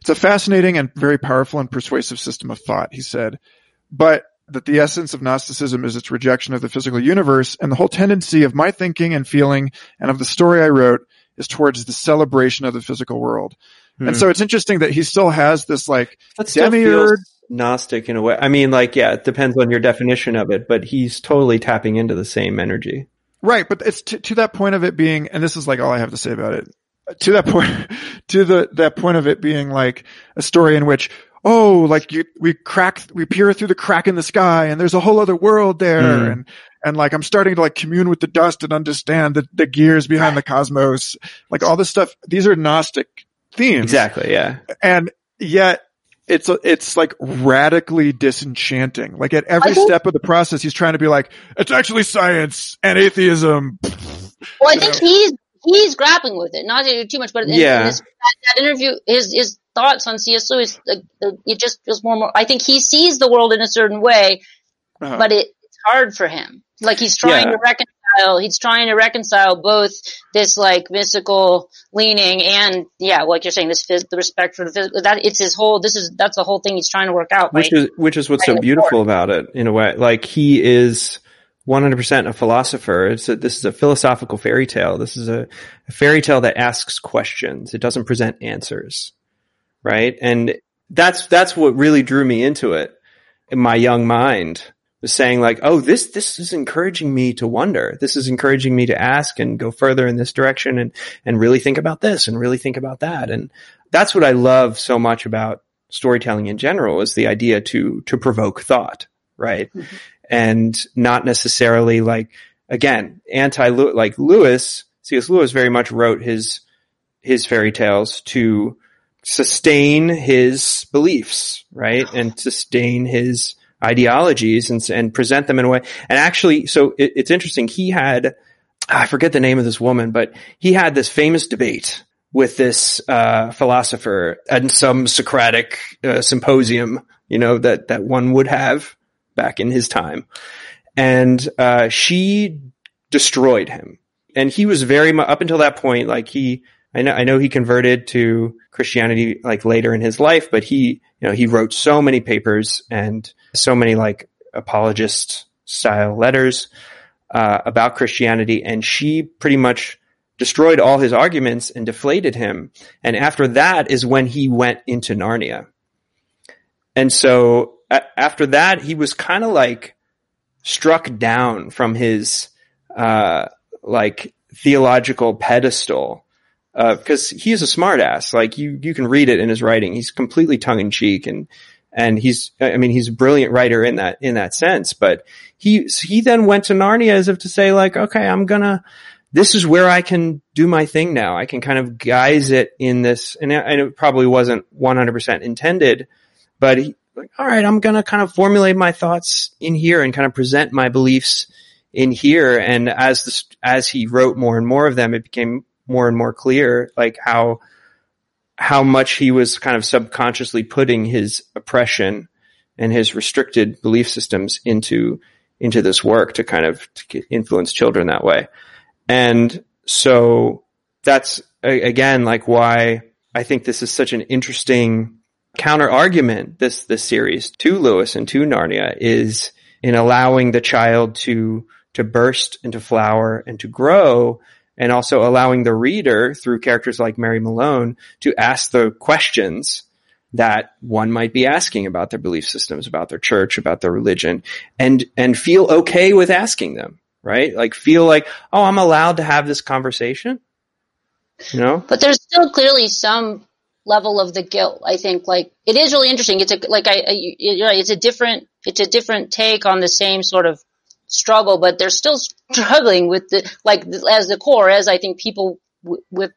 it's a fascinating and very powerful and persuasive system of thought, he said, but that the essence of Gnosticism is its rejection of the physical universe and the whole tendency of my thinking and feeling and of the story I wrote is towards the celebration of the physical world. Hmm. And so it's interesting that he still has this like demiurge. Gnostic in a way. I mean, like, yeah, it depends on your definition of it, but he's totally tapping into the same energy. Right, but it's to, to that point of it being, and this is like all I have to say about it. To that point, *laughs* to the that point of it being like a story in which, oh, like you, we crack, we peer through the crack in the sky, and there's a whole other world there, Mm. and and like I'm starting to like commune with the dust and understand the the gears behind the cosmos, like all this stuff. These are Gnostic themes, Exactly. Yeah. and yet it's it's like radically disenchanting. Like at every think- step of the process, he's trying to be like, it's actually science and atheism. Well, I think he's he's grappling with it. Not to too much, but in, Yeah. in this, that, that interview, his his thoughts on C.S. Lewis, the, it just feels more and more. I think he sees the world in a certain way, Uh-huh. but it, it's hard for him. Like he's trying Yeah. to reconcile. He's trying to reconcile both this like mystical leaning and yeah, like you're saying, this phys- the respect for the physical. That it's his whole. This is that's the whole thing he's trying to work out. which right? is which is what's so Right. beautiful about it in a way. Like he is 100% a philosopher. It's a, this is a philosophical fairy tale. This is a, a fairy tale that asks questions. It doesn't present answers, right? And that's that's what really drew me into it. In my young mind, was saying like, "Oh, this this is encouraging me to wonder. This is encouraging me to ask and go further in this direction and and really think about this and really think about that." And that's what I love so much about storytelling in general is the idea to to provoke thought, right? Mm-hmm. And not necessarily like again anti like Lewis C.S. Lewis very much wrote his his fairy tales to sustain his beliefs, right, and sustain his ideologies and and present them in a way. And actually, so it, it's interesting. He had I forget the name of this woman, but he had this famous debate with this uh, philosopher at some Socratic uh, symposium, you know, that, that one would have back in his time. And uh, she destroyed him. And he was very much, up until that point, like he, I know, I know he converted to Christianity like later in his life, but he, you know, he wrote so many papers and so many like apologist style letters uh, about Christianity. And she pretty much destroyed all his arguments and deflated him. And after that is when he went into Narnia. And so after that, he was kind of like struck down from his, uh, like theological pedestal. Uh, cause he is a smartass. Like you, you can read it in his writing. He's completely tongue in cheek and, and he's, I mean, he's a brilliant writer in that, in that sense, but he, he then went to Narnia as if to say like, okay, I'm gonna, this is where I can do my thing now. I can kind of guise it in this, and it, probably wasn't 100% intended, but like, all right, I'm going to kind of formulate my thoughts in here and kind of present my beliefs in here. And as this, as he wrote more and more of them, it became more and more clear, like how, how much he was kind of subconsciously putting his oppression and his restricted belief systems into, into this work to kind of to influence children that way. And so that's again like why I think this is such an interesting counter argument this this series to Lewis and to Narnia is in allowing the child to to burst and to flower and to grow and also allowing the reader through characters like Mary Malone to ask the questions that one might be asking about their belief systems, about their church, about their religion and and feel okay with asking them, right? Like feel like, "Oh, I'm allowed to have this conversation." You know? But there's still clearly some level of the guilt. I think like it is really interesting. It's a like I, I you're right. It's a different it's a different take on the same sort of struggle, but they're still struggling with the like as the core as I think people w- with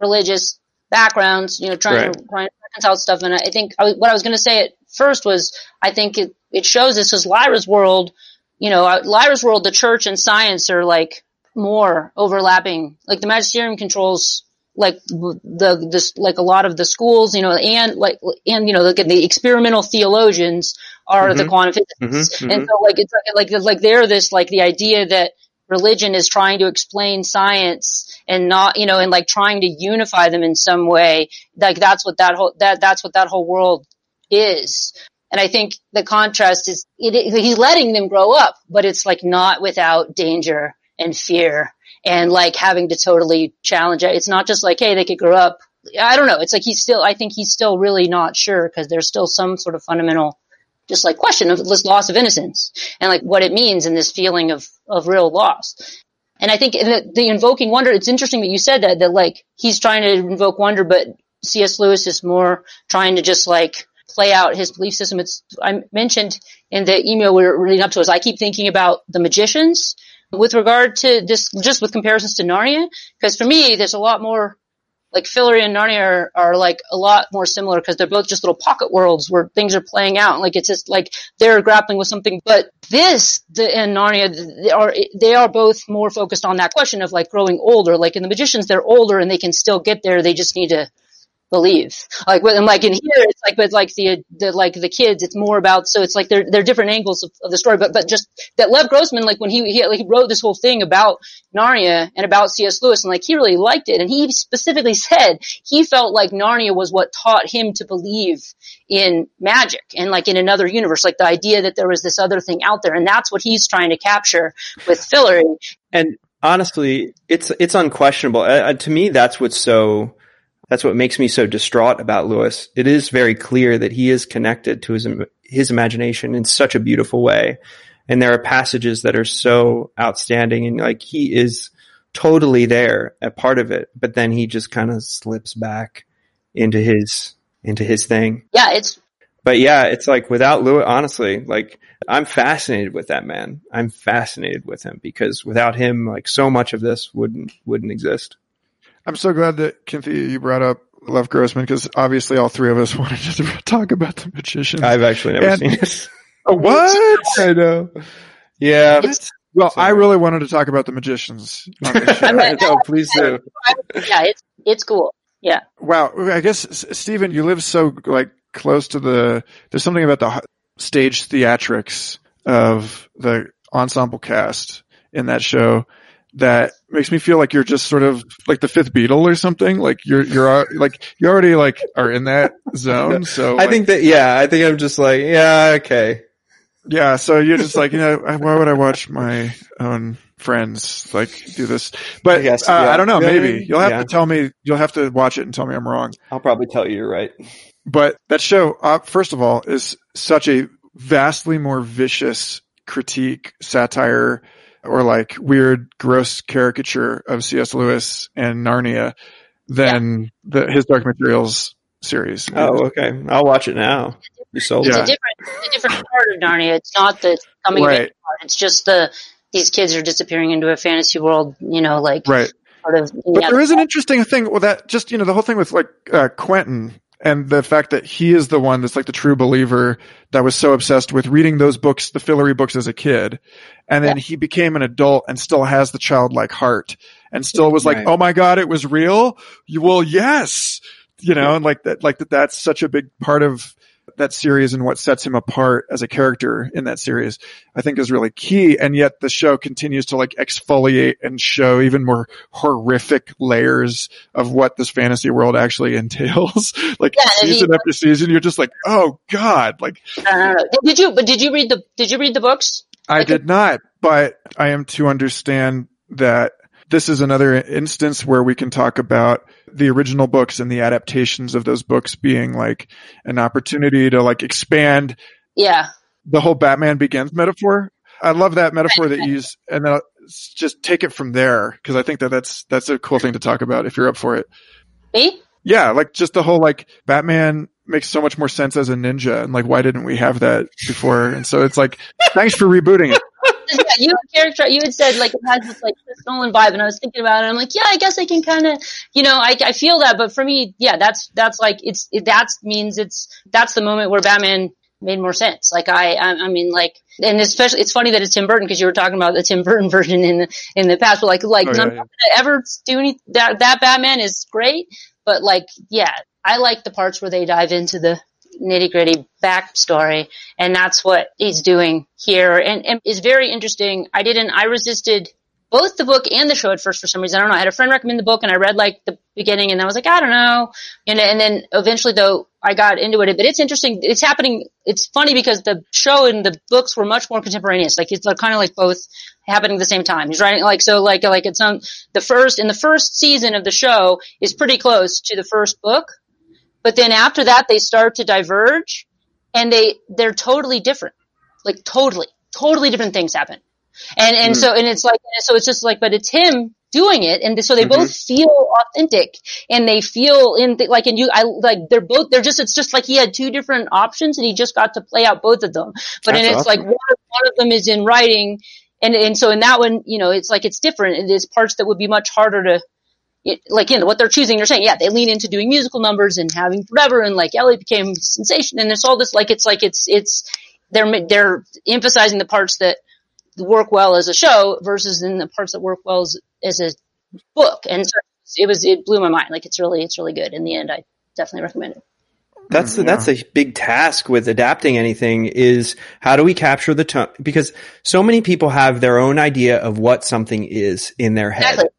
religious backgrounds, you know, trying Right. to trying to reconcile stuff. And I think I, what I was going to say at first was I think it it shows this is Lyra's world. You know, uh, Lyra's world, the church and science are like more overlapping. Like the magisterium controls like the this like a lot of the schools, you know, and like and you know, look at the experimental theologians are the Mhm. quantum physicists, Mhm, and so like it's like like like they're this like the idea that religion is trying to explain science and not you know and like trying to unify them in some way. Like that's what that whole that that's what that whole world is. And I think the contrast is it, it- he's letting them grow up, but it's like not without danger and fear and like having to totally challenge it. It's not just like, hey, they could grow up. I don't know. It's like he's still, I think he's still really not sure because there's still some sort of fundamental, just like question of this loss of innocence and like what it means in this feeling of, of real loss. And I think the, the invoking wonder, it's interesting that you said that, that like he's trying to invoke wonder, but C.S. Lewis is more trying to just like play out his belief system. It's, I mentioned in the email we were reading up to is I keep thinking about the magicians with regard to this, just with comparisons to Narnia, because for me, there's a lot more like Fillory and Narnia are, are like a lot more similar because they're both just little pocket worlds where things are playing out. Like it's just like they're grappling with something. But this the, and Narnia they are they are both more focused on that question of like growing older. Like in the magicians, they're older and they can still get there. They just need to believe. Like, and like in here, it's like, but like the, the, like the kids, it's more about, so it's like they're, they're different angles of, of the story, but, but just that Lev Grossman, like when he, he, like, he wrote this whole thing about Narnia and about C.S. Lewis and like he really liked it. And he specifically said he felt like Narnia was what taught him to believe in magic and like in another universe, like the idea that there was this other thing out there. And that's what he's trying to capture with Fillory. And honestly, it's, it's unquestionable. Uh, to me, that's what's so, that's what makes me so distraught about Lewis. It is very clear that he is connected to his his imagination in such a beautiful way, and there are passages that are so outstanding, and like he is totally there, a part of it, but then he just kind of slips back into his into his thing. Yeah, it's. But yeah, it's like without Lewis, honestly, like I'm fascinated with that man. I'm fascinated with him because without him, like so much of this wouldn't wouldn't exist. I'm so glad that Cynthia you brought up Lev Grossman because obviously all three of us *laughs* wanted to talk about the magician. I've actually never and, seen this. *laughs* Oh, what? *laughs* I know. Yeah. It's, well, Sorry. I really wanted to talk about the magicians. On this show. no, please do. Yeah, it's it's cool. Yeah. Wow. I guess Stephen, you live so like close to the. There's something about the stage theatrics of the ensemble cast in that show that makes me feel like you're just sort of like the fifth Beatle or something. Like you're, you're like, you already like are in that zone. *laughs* So I think that, yeah, I think I'm just like, yeah, okay. Yeah. So you're just like, you know, why would I watch my own friends like do this? But I, guess, uh, yeah. I don't know. Maybe you'll have yeah. to tell me, you'll have to watch it and tell me I'm wrong. I'll probably tell you you're right. But that show, uh, first of all, is such a vastly more vicious critique, satire, or like weird, gross caricature of C.S. Lewis and Narnia than yeah. the, his Dark Materials series. Oh, okay. I'll watch it now. You sold it's yeah. a different, it's a different part of Narnia. It's not the coming right. of age part. It's just the these kids are disappearing into a fantasy world. You know, like right. Part of, but there is an interesting thing with that. Just you know, the whole thing with like uh, Quentin and the fact that he is the one that's like the true believer that was so obsessed with reading those books, the Fillory books as a kid. And then yeah. he became an adult and still has the childlike heart and still was like, right. Oh my God, it was real. You, well, yes, you know, and like that, like that, that's such a big part of that series and what sets him apart as a character in that series, I think is really key. And yet the show continues to like exfoliate and show even more horrific layers of what this fantasy world actually *laughs* entails. *laughs* like yeah, season he, after season, you're just like, oh God, like. Uh, did you, but did you read the, did you read the books? I like, did not, but I am to understand that this is another instance where we can talk about the original books and the adaptations of those books being like an opportunity to like expand. Yeah. The whole Batman Begins metaphor. I love that metaphor that *laughs* you use, and then just take it from there because I think that that's that's a cool thing to talk about if you're up for it. Me? Yeah, like just the whole like Batman makes so much more sense as a ninja, and like why didn't we have that before? And so it's like, thanks for rebooting it yeah, you character you had said like it has this like Chris Nolan vibe, and I was thinking about it. I'm like, yeah, I guess I can kind of, you know, I, I feel that, but for me, yeah, that's that's like it's it, that means it's that's the moment where Batman made more sense. Like I, I, I mean, like, and especially it's funny that it's Tim Burton because you were talking about the Tim Burton *laughs* version in the in the past, but like, like oh, yeah, yeah. ever do any that that Batman is great, but like, yeah, I like the parts where they dive into the nitty gritty backstory. And that's what he's doing here. And, and it's very interesting. I didn't, I resisted both the book and the show at first for some reason. I don't know. I had a friend recommend the book and I read like the beginning and I was like, I don't know. And, and then eventually though I got into it, but it's interesting. It's happening. It's funny because the show and the books were much more contemporaneous. Like it's kind of like both happening at the same time. He's writing like, so like, like it's on the first, in the first season of the show is pretty close to the first book but then after that, they start to diverge and they, they're totally different. Like totally, totally different things happen. And, and mm. so, and it's like, so it's just like, but it's him doing it. And so they mm-hmm. both feel authentic and they feel in the, like, and you, I like, they're both, they're just, it's just like he had two different options and he just got to play out both of them. But and it's awesome. like one, one of them is in writing. And, and so in that one, you know, it's like, it's different. It is parts that would be much harder to, like you know what they're choosing they're saying yeah they lean into doing musical numbers and having forever and like Ellie became a sensation and it's all this like it's like it's it's they're they're emphasizing the parts that work well as a show versus in the parts that work well as, as a book and so it was it blew my mind like it's really it's really good. In the end I definitely recommend it. That's mm, yeah. that's a big task with adapting anything is how do we capture the tone? Because so many people have their own idea of what something is in their head. Exactly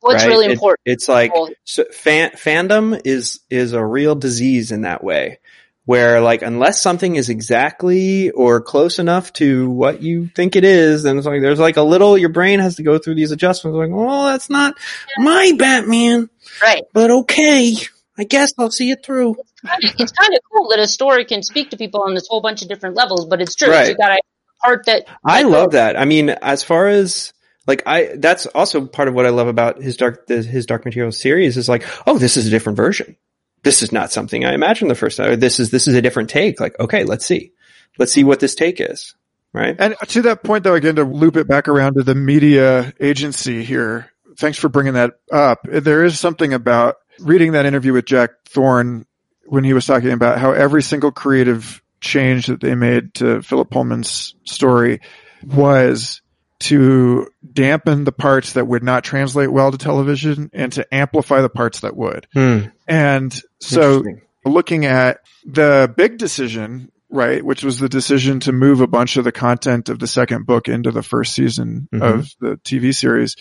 what's right? really important. It, it's like so fan, fandom is is a real disease in that way, where like unless something is exactly or close enough to what you think it is, then it's like there's like a little your brain has to go through these adjustments. Like, oh, that's not yeah. my Batman, right? But okay. I guess I'll see it through. It's kind, of, cool that a story can speak to people on this whole bunch of different levels, but it's true. Right. You got part that I love that. I mean, as far as like I, that's also part of what I love about his dark, his Dark Materials series is like, oh, this is a different version. This is not something I imagined the first time. This is, this is a different take. Like, okay, let's see. Let's see what this take is. Right. And to that point though, again, to loop it back around to the media agency here. Thanks for bringing that up. There is something about reading that interview with Jack Thorne when he was talking about how every single creative change that they made to Philip Pullman's story was to dampen the parts that would not translate well to television and to amplify the parts that would. Hmm. And so looking at the big decision, right, which was the decision to move a bunch of the content of the second book into the first season mm-hmm. of the TV series,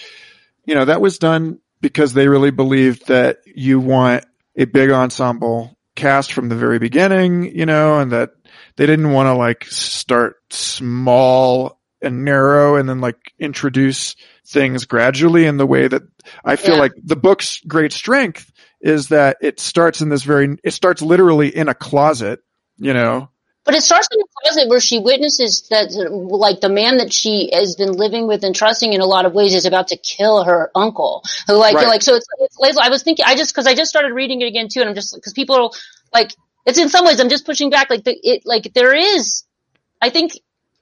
you know, that was done because they really believed that you want a big ensemble cast from the very beginning, you know, and that they didn't want to like start small and narrow and then like introduce things gradually in the way that I feel yeah. like the book's great strength is that it starts in this very, it starts literally in a closet, you know, but it starts in a closet where she witnesses that, like, the man that she has been living with and trusting in a lot of ways is about to kill her uncle. Who, like, right. like, so it's, it's, I was thinking, I just, cause I just started reading it again too, and I'm just, cause people are, like, it's in some ways, I'm just pushing back, like, the, it, like, there is, I think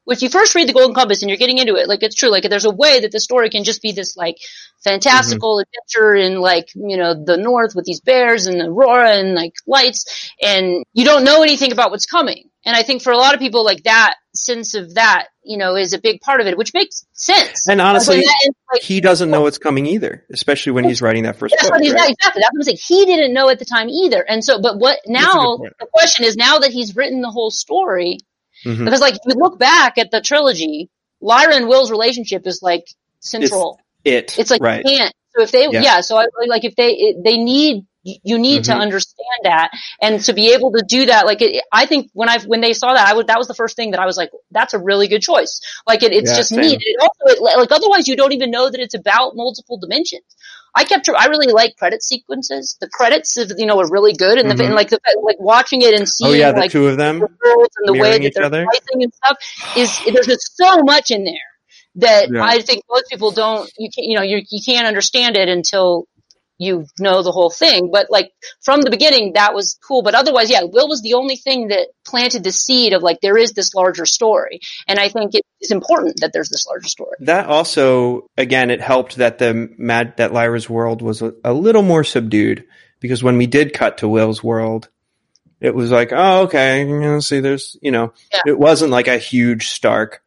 if you first read the Golden Compass and you're getting into it, like it's true, like there's a way that the story can just be this like fantastical mm-hmm. adventure in like, you know, the north with these bears and the aurora and like lights and you don't know anything about what's coming. And I think for a lot of people like that sense of that, you know, is a big part of it, which makes sense. And honestly, that, like, he doesn't know what's coming either, especially when he's writing that first book. Right? Exactly. That's what I'm saying. He didn't know at the time either. And so, but what now, the question is now that he's written the whole story, Mm-hmm. Because like, if you look back at the trilogy, Lyra and Will's relationship is like central. It's it. It's like, right. can't. So if they, yeah, yeah so I, like if they, they need, you need mm-hmm. to understand that and to be able to do that like it, i think when i when they saw that i would that was the first thing that i was like that's a really good choice like it, it's yeah, just same. neat it also like otherwise you don't even know that it's about multiple dimensions I kept, I really like credit sequences. The credits, of, you know, were really good, and, mm-hmm. the, and like the, like watching it and seeing, oh yeah, the like, two of them, the girls and the way that they're other. and stuff is there's just so much in there that yeah. I think most people don't, you can't, you know, you you can't understand it until you know the whole thing. But like from the beginning, that was cool. But otherwise, yeah, Will was the only thing that planted the seed of like there is this larger story, and I think it's important that there's this larger story. That also, again, it helped that the mad that Lyra's world was a, a little more subdued because when we did cut to Will's world. It was like, oh, okay, you know, see, there's, you know, yeah. it wasn't like a huge Stark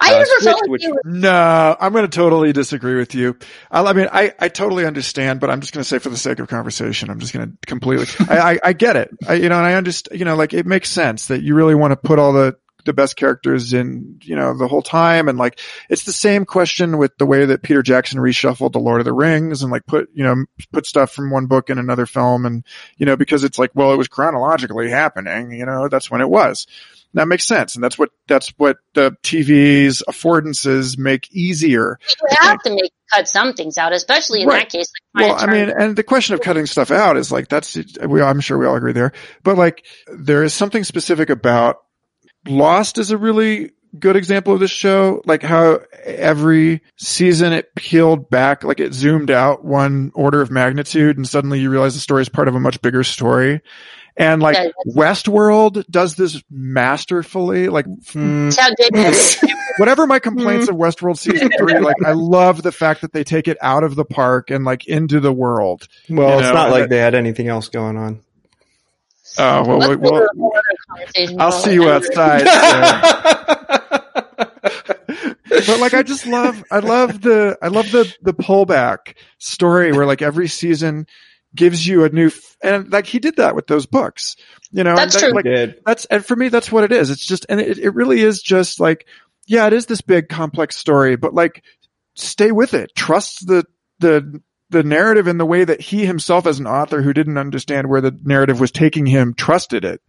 I uh, never felt like which, No, I'm going to totally disagree with you. I, I, mean, I, I totally understand, but I'm just going to say for the sake of conversation, I'm just going to completely, I, I, I, get it. I, you know, and I understand, you know, like it makes sense that you really want to put all the, the best characters in, you know, the whole time. And like, it's the same question with the way that Peter Jackson reshuffled the Lord of the Rings and like put, you know, put stuff from one book in another film. And, you know, because it's like, well, it was chronologically happening, you know, that's when it was that makes sense. And that's what, that's what the TV's affordances make easier. You have to make, cut some things out, especially in right. that case. Like well, I mean, and the question of cutting stuff out is like, that's, we, I'm sure we all agree there, but like, there is something specific about Lost is a really good example of this show, like how every season it peeled back, like it zoomed out one order of magnitude and suddenly you realize the story is part of a much bigger story. And like Yeah, Westworld does this masterfully. Like Hmm. That's how David. *laughs* whatever my complaints of Westworld season three, like I love the fact that they take it out of the park and like into the world. Well, You it's know, not like that- they had anything else going on. Oh, well, Let's well, go well, to a whole other conversation I'll see you outside. *laughs* but like I just love I love the I love the the pullback story where like every season gives you a new f- and like he did that with those books. You know, That's and that- true. Like Good. that's and for me that's what it is. It's just and it, it really is just like yeah, it is this big complex story, but like stay with it. Trust the the the narrative in the way that he himself as an author who didn't understand where the narrative was taking him trusted it.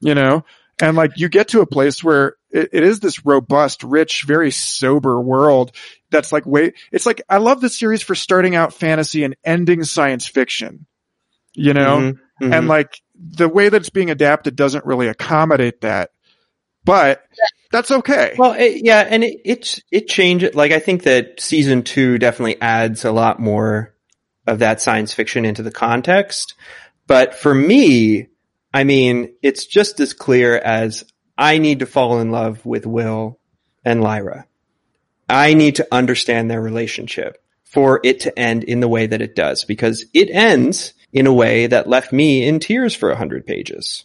You know? And like you get to a place where it, it is this robust, rich, very sober world that's like way it's like I love the series for starting out fantasy and ending science fiction. You know? Mhm, mhm. and like the way that it's being adapted doesn't really accommodate that but that's okay Well, it, yeah, and it, it's it changed. Like I think that season two definitely adds a lot more of that science fiction into the context. But for me, I mean, it's just as clear as I need to fall in love with Will and Lyra. I need to understand their relationship for it to end in the way that it does, because it ends in a way that left me in tears for a hundred pages.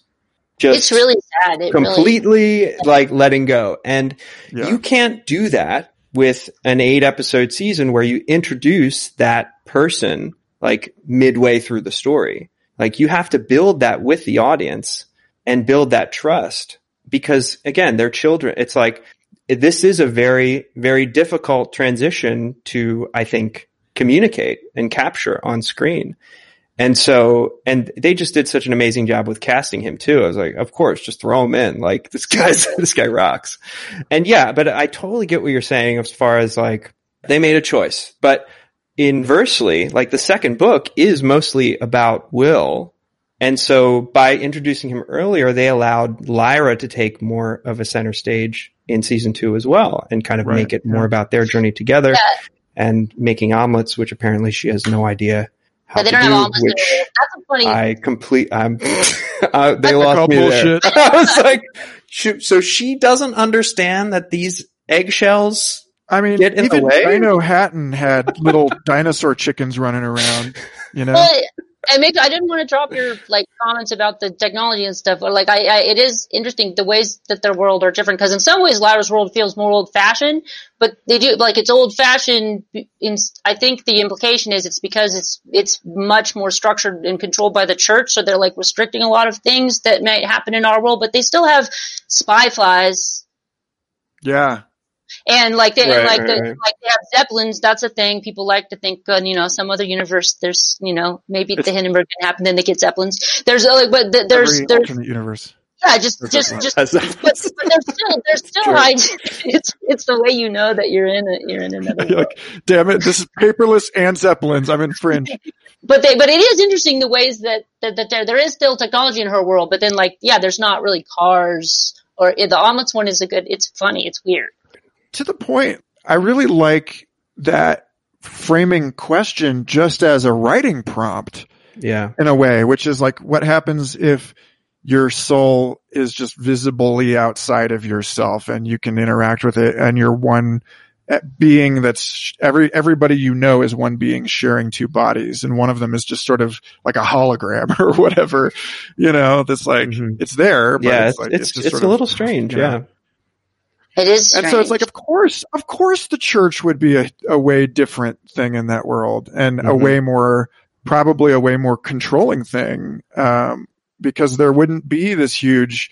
Just It's really sad. It really, completely like letting go. And Yeah. you can't do that with an eight episode season where you introduce that person like midway through the story. Like you have to build that with the audience and build that trust because again, they're children. It's like this is a very, very difficult transition to, I think, communicate and capture on screen. And so, and they just did such an amazing job with casting him too. I was like, of course, just throw him in. Like this *laughs* guy's, this guy rocks. And yeah, but I totally get what you're saying as far as like, they made a choice, but inversely, like the second book is mostly about Will. And so by introducing him earlier, they allowed Lyra to take more of a center stage in season two as well and kind of Right, make it more yeah. about their journey together Yeah. and making omelets, which apparently she has no idea how But they to don't have do, almost. which That's a funny. I complete. I'm. *laughs* uh, they I lost call me there. *laughs* I was like, shoot, so she doesn't understand that these eggshells. I mean Get in the even way? dino hatton had little *laughs* dinosaur chickens running around you know But it makes, I didn't want to drop your like comments about the technology and stuff, but like I, I it is interesting the ways that their world are different because in some ways Lyra's world feels more old fashioned, but they do like it's old fashioned. In I think the implication is it's because it's it's much more structured and controlled by the church, so they're like restricting a lot of things that might happen in our world, but they still have spy flies yeah and like they and like right, the, right. like they have zeppelins. That's a thing. People like to think, uh, you know, some other universe. There's, you know, maybe the Hindenburg can happen, then they get zeppelins. There's like, but th- there's every there's alternate universe yeah, just just just. Has But, but there's still there's still True. high. *laughs* It's it's the way you know that you're in a, you're in another You're world. like damn it this is paperless and zeppelins i'm in fringe *laughs* But they but it is interesting the ways that that, that there there is still technology in her world, but then like yeah, there's not really cars or the omelets one is a good. It's funny. It's weird. To the point i really like that framing question just as a writing prompt Yeah. in a way, which is like what happens if your soul is just visibly outside of yourself and you can interact with it and you're one eh, being that's every everybody you know is one being sharing two bodies and one of them is just sort of like a hologram *laughs* or whatever you know that's like Mhm. it's there but Yeah. it's It's like it's, just it's, sort a little strange. know. Yeah. It is. and so it's like, of course, of course, the church would be a, a way different thing in that world, and a Mhm. way more, probably a way more controlling thing, um, because there wouldn't be this huge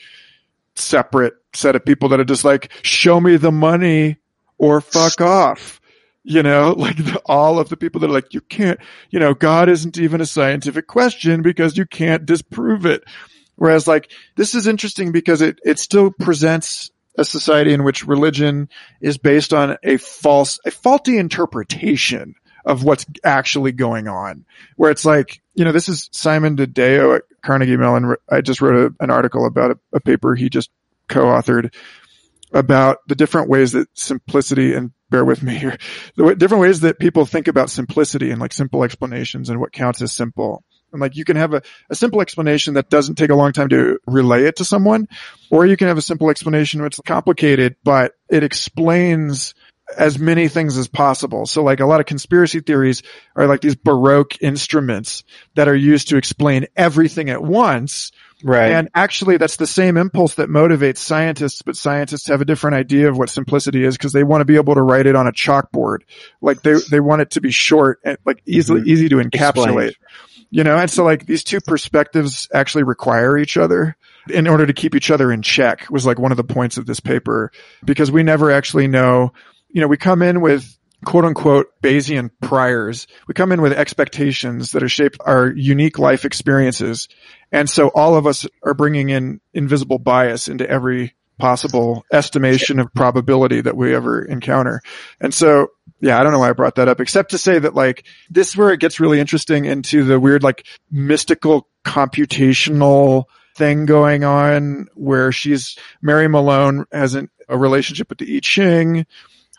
separate set of people that are just like, show me the money or fuck off. You know, *laughs* like the, all of the people that are like, you can't, you know, God isn't even a scientific question because you can't disprove it. Whereas like, this is interesting because it, it still presents a society in which religion is based on a false, a faulty interpretation of what's actually going on. Where it's like, you know, this is Simon DeDeo at Carnegie Mellon. I just wrote a, an article about a, a paper he just co-authored about the different ways that simplicity and bear with me here, the different ways that people think about simplicity and like simple explanations and what counts as simple. And like you can have a, a simple explanation that doesn't take a long time to relay it to someone, or you can have a simple explanation which is complicated, but it explains as many things as possible. So like a lot of conspiracy theories are like these baroque instruments that are used to explain everything at once. Right. And actually that's the same impulse that motivates scientists, but scientists have a different idea of what simplicity is because they want to be able to write it on a chalkboard. Like they, they want it to be short and like easily, Mhm. easy to encapsulate. Explained. You know, and so like these two perspectives actually require each other in order to keep each other in check was like one of the points of this paper because we never actually know, you know, we come in with quote unquote Bayesian priors. We come in with expectations that are shaped our unique life experiences. And so all of us are bringing in invisible bias into every possible estimation of probability that we ever encounter. And so, yeah, I don't know why I brought that up, except to say that like this is where it gets really interesting into the weird like mystical computational thing going on where she's Mary Malone has an, a relationship with the I Ching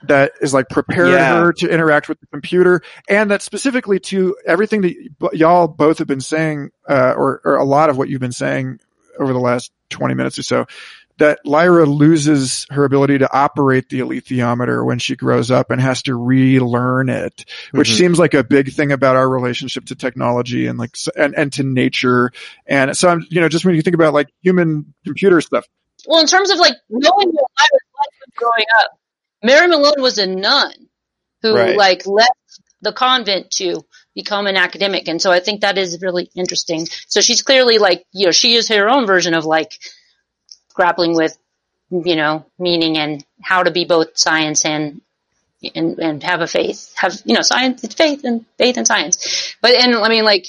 that is like preparing Yeah. her to interact with the computer and that specifically to everything that y- y'all both have been saying, uh, or, or a lot of what you've been saying over the last 20 minutes or so, that Lyra loses her ability to operate the alethiometer when she grows up and has to relearn it, which Mhm. seems like a big thing about our relationship to technology and like, and, and to nature. And so I'm, you know, just when you think about like human computer stuff, Well, in terms of like knowing what I was like growing up, Mary Malone was a nun who Right. like left the convent to become an academic. And so I think that is really interesting. So she's clearly like, you know, she is her own version of like grappling with, you know, meaning and how to be both science and and, and have a faith, have, you know, science, faith and faith and science. But, and I mean, like,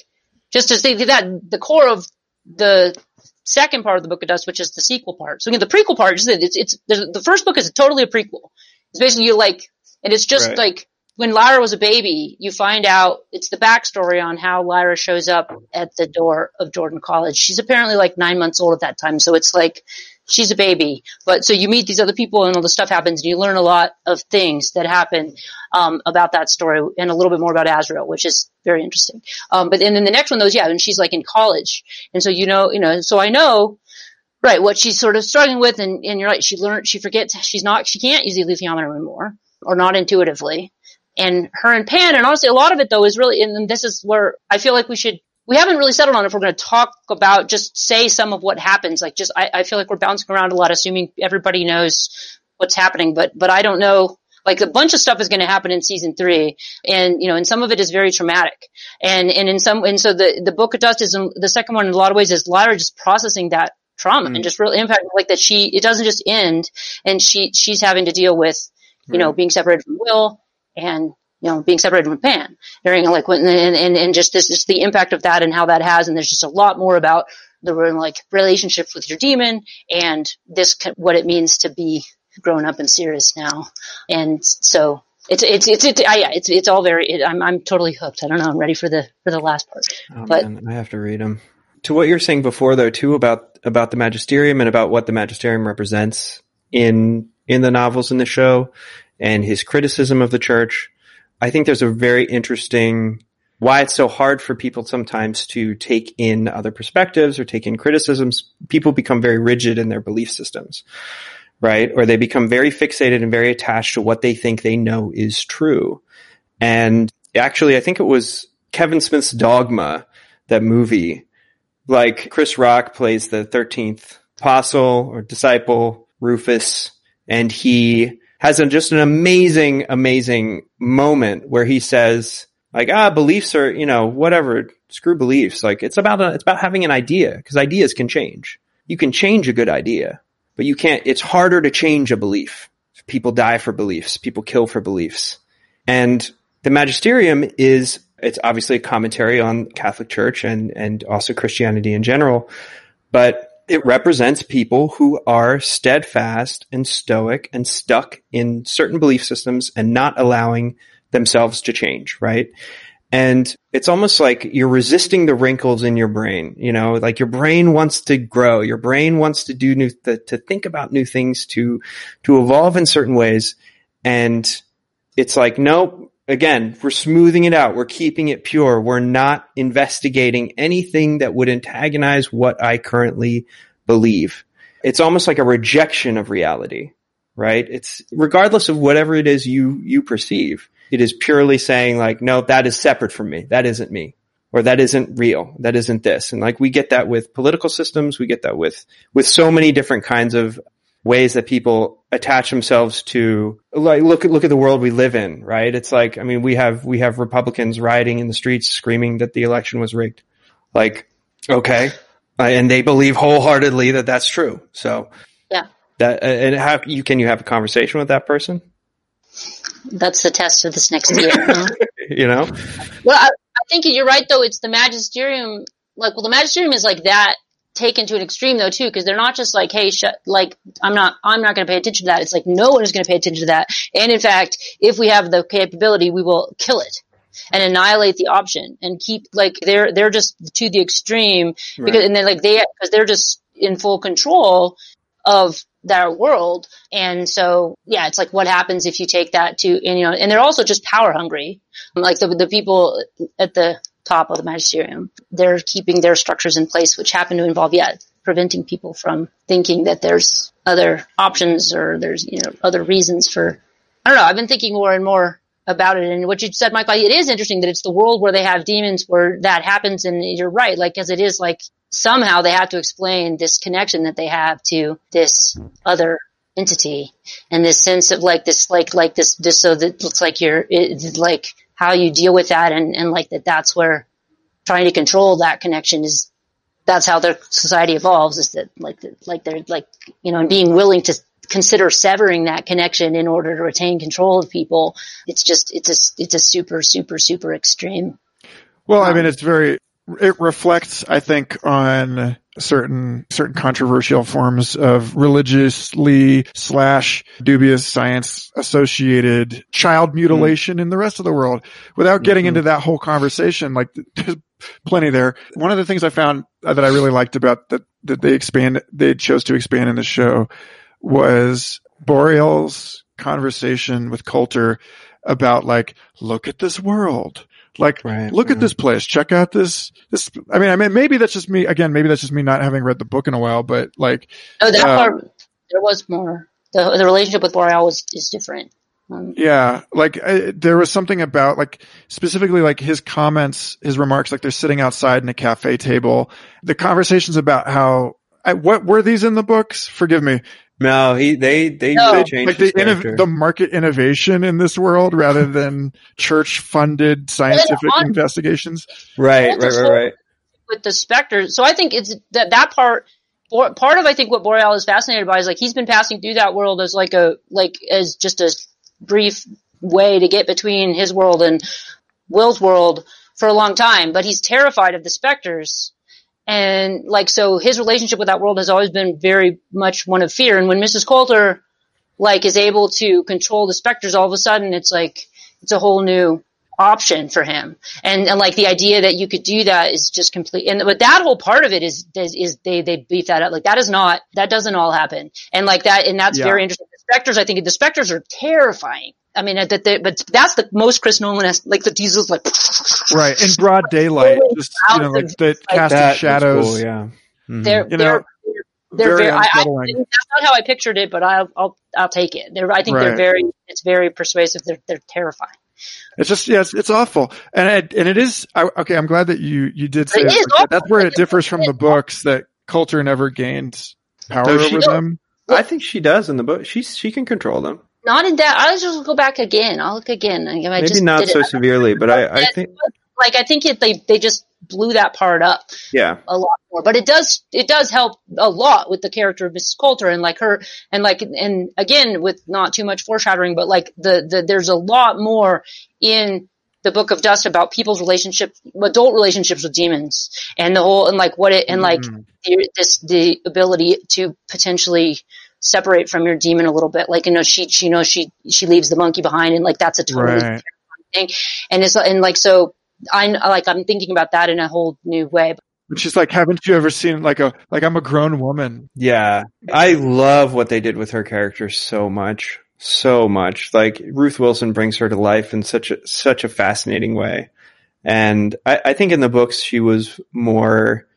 just to say that the core of the second part of the book of dust, which is the sequel part. So again, the prequel part is that it's, it's, the, the first book is totally a prequel. It's basically you like, and it's just Right. like, when Lyra was a baby, you find out it's the backstory on how Lyra shows up at the door of Jordan College. She's apparently like nine months old at that time. So it's like, she's a baby. But so you meet these other people and all this stuff happens and you learn a lot of things that happen, um, about that story and a little bit more about Asriel, which is very interesting. Um, but and then the next one, those, yeah, and she's like in college. And so, you know, you know, so I know, right, what she's sort of struggling with. And, and you're right, she learned, she forgets, she's not, she can't use the alethiometer anymore or not intuitively. And her and Pan, and honestly, a lot of it though is really, and this is where I feel like we should, we haven't really settled on if we're going to talk about, just say some of what happens. Like just, I, I feel like we're bouncing around a lot, assuming everybody knows what's happening, but, but I don't know. Like a bunch of stuff is going to happen in season three, and you know, and some of it is very traumatic, and and in some, and so the the book of dust is the second one in a lot of ways is Lyra just processing that trauma Mm. and just real impact, like that she it doesn't just end, and she she's having to deal with, you know, being separated from Will and you know being separated from Pan during like when and and, and just this just the impact of that and how that has, and there's just a lot more about the like relationship with your demon and this what it means to be grown up and serious now, and so. It's it's it's it's I, it's it's all very it, I'm I'm totally hooked I don't know I'm ready for the for the last part Oh, But- man, I have to read them. To what you're saying before, though, too about about the magisterium and about what the magisterium represents in in the novels in the show, and his criticism of the church. I think there's a very interesting why it's so hard for people sometimes to take in other perspectives or take in criticisms. People become very rigid in their belief systems, right? Or they become very fixated and very attached to what they think they know is true. And actually, I think it was Kevin Smith's Dogma, that movie. Like Chris Rock plays the 13th apostle or disciple, Rufus, and he has a, just an amazing, amazing moment where he says, like, ah, beliefs are, you know, whatever, screw beliefs. Like, it's about, a, it's about having an idea, because ideas can change. You can change a good idea, but you can't, it's harder to change a belief. People die for beliefs. People kill for beliefs. And the magisterium is, it's obviously a commentary on Catholic Church and, and also Christianity in general, but it represents people who are steadfast and stoic and stuck in certain belief systems and not allowing themselves to change, right? And it's almost like you're resisting the wrinkles in your brain, you know, like your brain wants to grow. Your brain wants to do new, to, to think about new things, to, to evolve in certain ways. And it's like, nope, again, we're smoothing it out. We're keeping it pure. We're not investigating anything that would antagonize what I currently believe. It's almost like a rejection of reality, right? It's regardless of whatever it is you, you perceive. It is purely saying like, no, that is separate from me. That isn't me. Or that isn't real. That isn't this. And like we get that with political systems. We get that with, with so many different kinds of ways that people attach themselves to like look at look at the world we live in right? It's like i mean we have we have republicans rioting in the streets screaming that the election was rigged. Like okay. Uh, and they believe wholeheartedly that that's true. So yeah. that uh, and how you can you have a conversation with that person? That's the test of this next year huh? *laughs* you know? Well I, I think you're right though. It's the magisterium like well the magisterium is like that taken to an extreme though too because they're not just like hey sh- like i'm not i'm not going to pay attention to that. It's like no one is going to pay attention to that. And in fact if we have the capability we will kill it and annihilate the option and keep like they're they're just to the extreme because right. and then like they because they're just in full control of their world. And so yeah it's like what happens if you take that to and you know and they're also just power hungry. Like the the people at the top of the magisterium. They're keeping their structures in place, which happen to involve, yeah, preventing people from thinking that there's other options or there's, you know, other reasons for, I don't know. I've been thinking more and more about it. And what you said, Michael, it is interesting that it's the world where they have demons where that happens. And you're right. Like, as it is like somehow they have to explain this connection that they have to this other entity and this sense of like this, like, like this, this, so that looks like you're, it, like, how you deal with that and, and like that that's where trying to control that connection is that's how their society evolves is that like like they're like you know and being willing to consider severing that connection in order to retain control of people. It's just it's a it's a super super super extreme. Well um, i mean it's very it reflects i think on certain certain controversial forms of religiously slash dubious science associated child mutilation mm. in the rest of the world without getting mm-hmm. into that whole conversation like *laughs* there's plenty there one of the things i found that i really liked about that that they expand they chose to expand in the show was Boreal's conversation with Coulter about like look at this world like, right, look right. at this place. Check out this, this, I mean, I mean, maybe that's just me, again, maybe that's just me not having read the book in a while, but like. Oh, that uh, part, there was more. The, the relationship with Boreal was, is different. Um, yeah, like I, there was something about like specifically like his comments, his remarks, like they're sitting outside in a cafe table. The conversations about how I, what were these in the books? Forgive me. No, he they they, no. they changed like the, innov- the market innovation in this world rather than church funded scientific on, investigations. Right, right, right, right. With the specters, so I think it's that that part. Part of I think what Boreal is fascinated by is like he's been passing through that world as like a like as just a brief way to get between his world and Will's world for a long time, but he's terrified of the specters and like, so his relationship with that world has always been very much one of fear. And when Mrs. Coulter, like, is able to control the specters, all of a sudden it's like, it's a whole new option for him. And, and like the idea that you could do that is just complete. And but that whole part of it is is, is they they beef that up. Like that is not that doesn't all happen. And like that and that's yeah. very interesting. The specters, I think the specters are terrifying. I mean, that, that, but that's the most Chris Nolan has, like the diesels, like right in broad daylight, *laughs* just you know, like the like casting shadows. Cool, yeah, mm-hmm. they're you know they're, they're very. very I, I, that's not how I pictured it, but I'll I'll I'll take it. They're, I think right. they're very. It's very persuasive. They're they're terrifying. It's just yeah, it's, it's awful, and it, and it is I, okay. I'm glad that you you did say that. that's where it differs from the books that Coulter never gained power over them. I think she does in the book. She she can control them not in that. I'll just go back again. I'll look again. I Maybe just not so it. severely, but I, I think like I think it, they they just blew that part up. Yeah, a lot more. But it does it does help a lot with the character of Mrs. Coulter and like her and like and again with not too much foreshadowing, but like the the there's a lot more in the book of dust about people's relationship adult relationships with demons and the whole and like what it and like mm. the, this the ability to potentially separate from your demon a little bit. Like, you know, she, you know, she, she leaves the monkey behind and like that's a totally right. thing. And it's, and like, so I like I'm thinking about that in a whole new way. And she's like, haven't you ever seen like a like I'm a grown woman? Yeah, I love what they did with her character so much, so much. Like Ruth Wilson brings her to life in such a such a fascinating way, and I, I think in the books she was more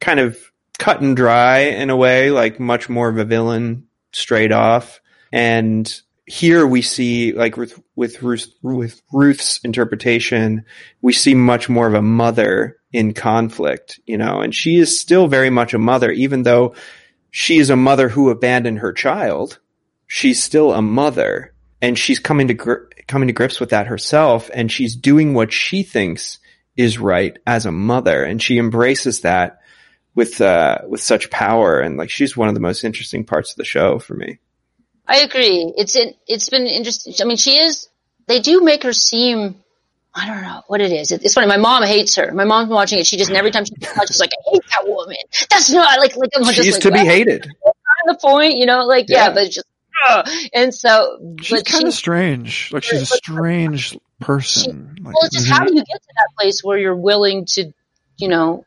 kind of cut and dry in a way, like much more of a villain straight off. And here we see, like with with Ruth, with Ruth's interpretation, we see much more of a mother in conflict, you know, and she is still very much a mother, even though she is a mother who abandoned her child. She's still a mother, and she's coming to gr- coming to grips with that herself, and she's doing what she thinks is right as a mother, and she embraces that with uh, with such power, and like she's one of the most interesting parts of the show for me. I agree. It's it, it's been interesting. I mean, she is. They do make her seem. I don't know what it is. It's funny. My mom hates her. My mom's watching it. She just every time she watches, like, I hate that woman. That's not like like I'm She's like, to be well, hated. that's the point, you know. Like yeah, Yeah. but just. ugh. And so, She's but kind she, of strange. Like she's a strange person. Like, well, it's just how do you get to that place where you're willing to, you know,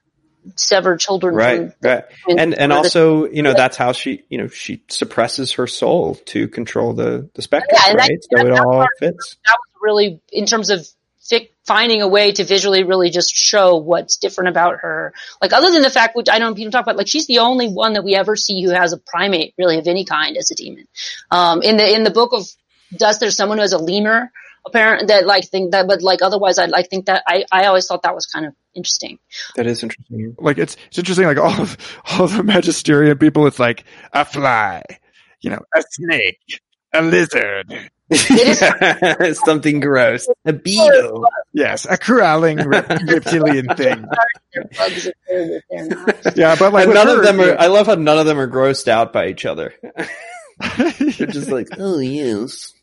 sever children Right, from right. And and also, you know, that's how she, you know, she suppresses her soul to control the the spectrum, Yeah, and that- right? so that- it all part- fits. that was really in terms of fic- finding a way to visually really just show what's different about her. Like other than the fact, which I know people talk about, like she's the only one that we ever see who has a primate really of any kind as a demon. Um, in the in the book of Dust, there's someone who has a lemur. Apparent that like think that, but like otherwise, I like think that I I always thought that was kind of interesting. That is interesting. like it's it's interesting. Like all of all of the Magisterium people, it's like a fly, you know, a snake, a lizard, Yeah, *laughs* something gross. A beetle. yes, a crawling reptilian *laughs* thing. They're bugs if they're, if they're not. Yeah, but like none her, of them are. yeah. I love how none of them are grossed out by each other. *laughs* They're just like, oh yes,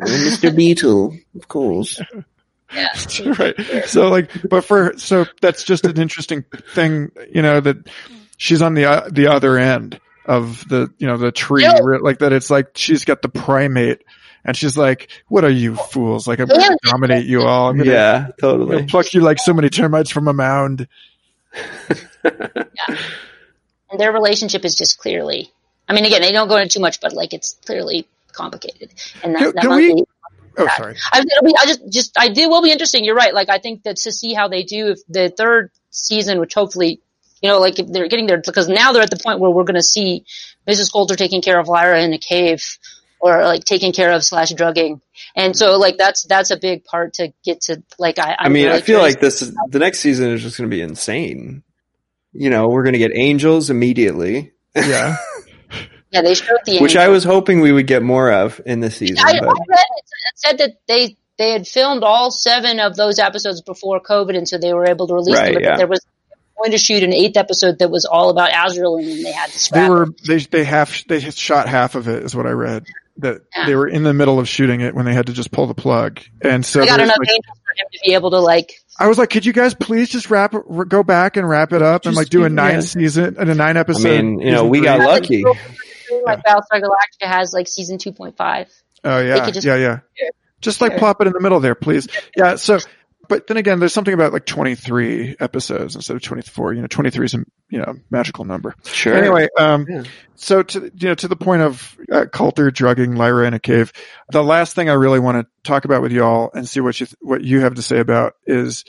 Mr. Beetle, of course. Yeah. *laughs* right. So like, but for so that's just an interesting thing, you know, that she's on the uh, the other end of the you know the tree, Yeah. like that. It's like she's got the primate, and she's like, "What are you fools? Like I'm going to dominate you all. I'm going to Yeah, totally. pluck you like so many termites from a mound." *laughs* and their relationship is just clearly i mean again they don't go into too much but like it's clearly complicated and that, Can- that can monkey we- Oh, sorry. I, it'll be, I just just i do will be interesting you're right like i think that to see how they do if the third season which hopefully you know like if they're getting there because now they're at the point where we're going to see mrs coulter taking care of lyra in a cave or like taking care of slash drugging and so like that's that's a big part to get to like i I mean, really I feel like this is the next season is just going to be insane. You know, we're going to get angels immediately, Yeah. *laughs* yeah they showed the which I was hoping we would get more of in this season. I, I read it, it said that they they had filmed all seven of those episodes before COVID, and so they were able to release Right, them. But yeah. there was going to shoot an eighth episode that was all about Asriel, and then they had to They were it. they they half they shot half of it is what I read. That Yeah. they were in the middle of shooting it when they had to just pull the plug, and so They got enough like, angels for him to be able to like. I was like, could you guys please just wrap it, go back and wrap it up and like do a keep- nine yeah. season and a nine episode? I episode? mean, you know, season we got lucky. Like Battlestar Galactica has like season two point five. Oh yeah, just- yeah, yeah. Yeah. Just like Yeah. plop it in the middle there, please. Yeah. So, but then again, there's something about like 23 episodes instead of 24. You know, 23 is a you know magical number. Sure. Anyway, um, Yeah. so to you know to the point of uh, Coulter drugging Lyra in a cave, the last thing I really want to talk about with y'all and see what you th- what you have to say about is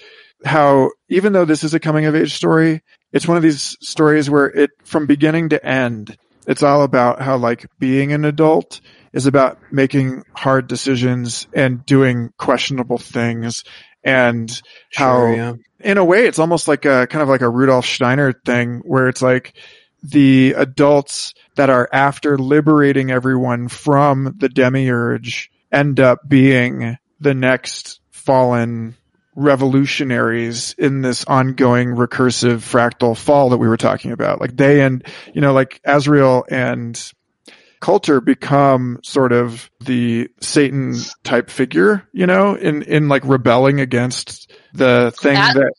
how even though this is a coming of age story, it's one of these stories where it from beginning to end, it's all about how like being an adult is about making hard decisions and doing questionable things and how Sure, yeah. in a way, it's almost like a kind of like a Rudolf Steiner thing where it's like the adults that are after liberating everyone from the demiurge end up being the next fallen revolutionaries in this ongoing recursive fractal fall that we were talking about. Like they and, you know, like Asriel and Coulter become sort of the Satan type figure, you know, in, in like rebelling against the thing That- that,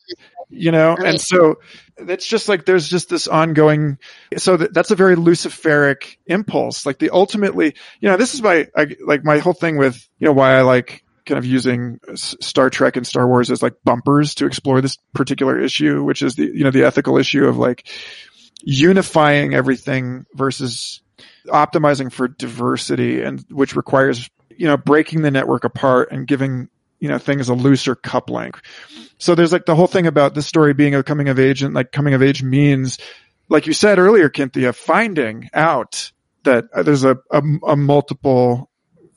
you know, Right. and so it's just like there's just this ongoing, so that, that's a very luciferic impulse. Like the ultimately, you know, this is my, I, like my whole thing with, you know, why I like kind of using Star Trek and Star Wars as like bumpers to explore this particular issue, which is the, you know, the ethical issue of like unifying everything versus optimizing for diversity and which requires, you know, breaking the network apart and giving, you know, things a looser coupling. So there's like the whole thing about this story being a coming of age and like coming of age means, like you said earlier, Cynthia, finding out that uh, there's a, a, a multiple,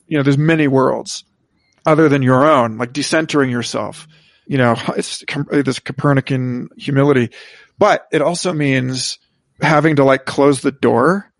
you know, there's many worlds other than your own, like decentering yourself. You know, it's this Copernican humility, but it also means having to like close the door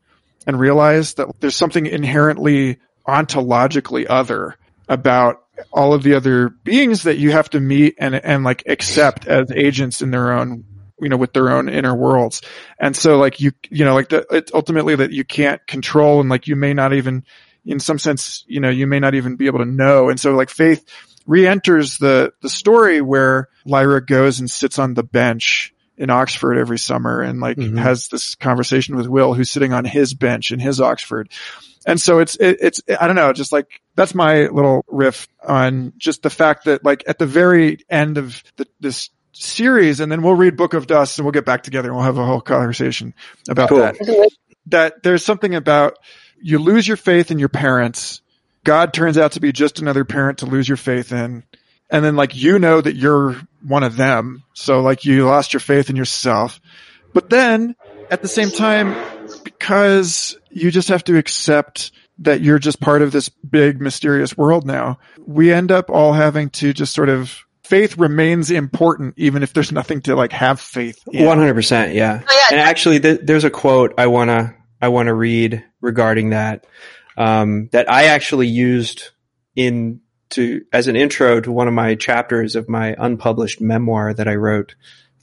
and realize that there's something inherently ontologically other about all of the other beings that you have to meet and, and like accept as agents in their own, you know, with their own inner worlds. And so like you, you know, like the, it's ultimately that you can't control and like you may not even, in some sense, you know, you may not even be able to know. And so like faith re-enters the, the story where Lyra goes and sits on the bench in Oxford every summer and like mm-hmm. has this conversation with Will who's sitting on his bench in his Oxford. And so it's, it, it's, I don't know, just like that's my little riff on just the fact that like at the very end of the, this series and then we'll read Book of Dust and we'll get back together and we'll have a whole conversation about cool. that. That there's something about you lose your faith in your parents. God turns out to be just another parent to lose your faith in and then like you know that you're one of them. So like you lost your faith in yourself. But then at the same time, because you just have to accept that you're just part of this big mysterious world now, we end up all having to just sort of faith remains important even if there's nothing to like have faith in. 100% yeah. Oh, yeah. and actually th- there's a quote i want to i want to read regarding that um, that i actually used in to as an intro to one of my chapters of my unpublished memoir that I wrote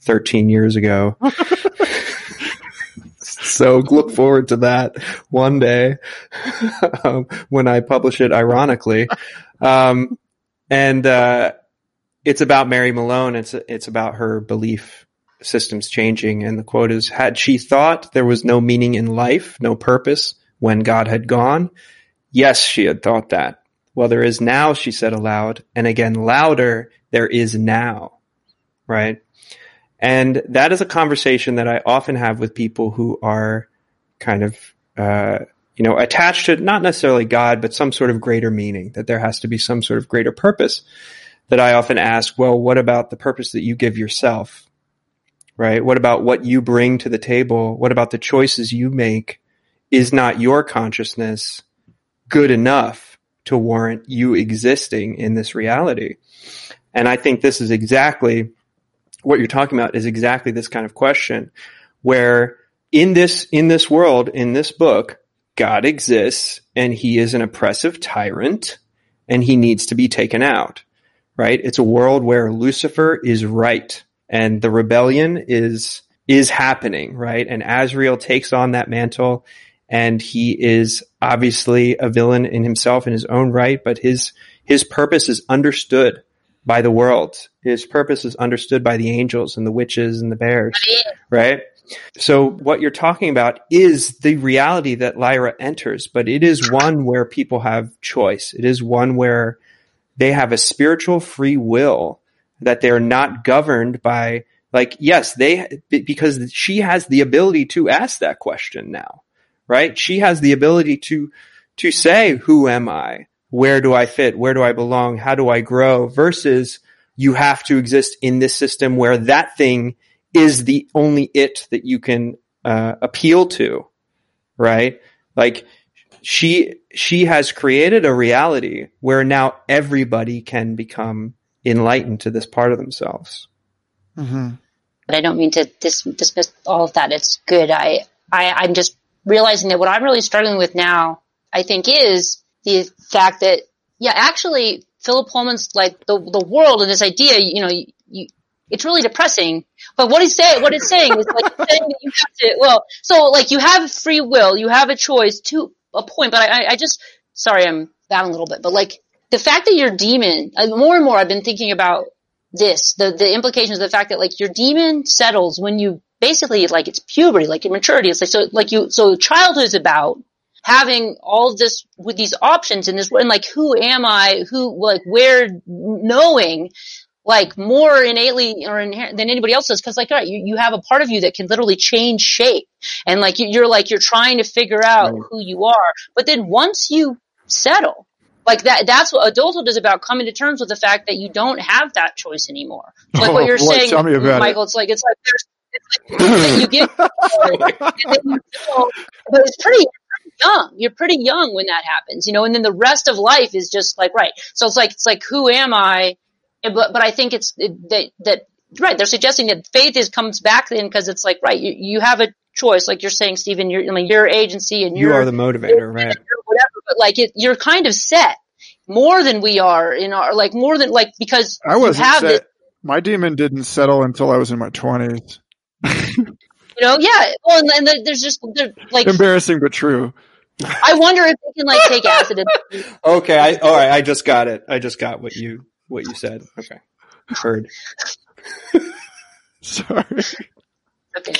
13 years ago. *laughs* so look forward to that one day *laughs* um, when I publish it. Ironically, um, and uh, it's about Mary Malone. It's it's about her belief systems changing, and the quote is: "Had she thought there was no meaning in life, no purpose when God had gone." Yes, she had thought that. Well, there is now, she said aloud, and again louder, there is now. Right? And that is a conversation that I often have with people who are kind of, uh, you know, attached to not necessarily God, but some sort of greater meaning, that there has to be some sort of greater purpose. That I often ask, well, what about the purpose that you give yourself? Right? What about what you bring to the table? What about the choices you make? Is not your consciousness good enough to warrant you existing in this reality. And I think this is exactly what you're talking about is exactly this kind of question where in this, in this world, in this book, God exists and he is an oppressive tyrant and he needs to be taken out, right? It's a world where Lucifer is right and the rebellion is, is happening, right? And Asriel takes on that mantle and he is obviously a villain in himself in his own right, but his his purpose is understood by the world. His purpose is understood by the angels and the witches and the bears, right? So what you're talking about is the reality that Lyra enters, but it is one where people have choice. It is one where they have a spiritual free will that they're not governed by like, yes, they, because she has the ability to ask that question now right? She has the ability to, to say, who am I? Where do I fit? Where do I belong? How do I grow? Versus you have to exist in this system where that thing is the only it that you can uh, appeal to, right? Like she she has created a reality where now everybody can become enlightened to this part of themselves. Mm-hmm. But I don't mean to dis- dismiss all of that. It's good. I, I I'm just realizing that what I'm really struggling with now, I think is the fact that, yeah, actually Philip Pullman's like the, the world and this idea, you know, you, you, it's really depressing. But what he's saying, what it's saying is like *laughs* saying that you have to, well, so like you have free will, you have a choice to a point, but I, I just, sorry, I'm battling a little bit, but like the fact that your demon, uh, more and more I've been thinking about this, the, the implications of the fact that like your demon settles when you basically like it's puberty, like your maturity. It's like, so like you, so childhood is about having all this with these options in this and like who am I? Who like where knowing like more innately or inherent than anybody else does because like right, you, you have a part of you that can literally change shape and like you, are like you're trying to figure out right. who you are but then once you settle like that that's what adulthood is about coming to terms with the fact that you don't have that choice anymore like oh, what you're boy, saying michael it. it's like it's like there's it's like you get *laughs* you but it's pretty young. You're pretty young when that happens, you know, and then the rest of life is just like, right. So it's like, it's like, who am I? But, but I think it's that, that, right. They're suggesting that faith is comes back then because it's like, right. You, you have a choice, like you're saying, Stephen, you're, I mean, your agency and you are the motivator, right? Whatever, but like it, you're kind of set more than we are in our, like more than like, because I wasn't set. It, my demon didn't settle until I was in my twenties. You know, yeah. Well, and, and there's just like embarrassing but true. I wonder if they can like take acid. *laughs* okay, I all right. I just got it. I just got what you what you said. Okay, heard. *laughs* Sorry. Okay.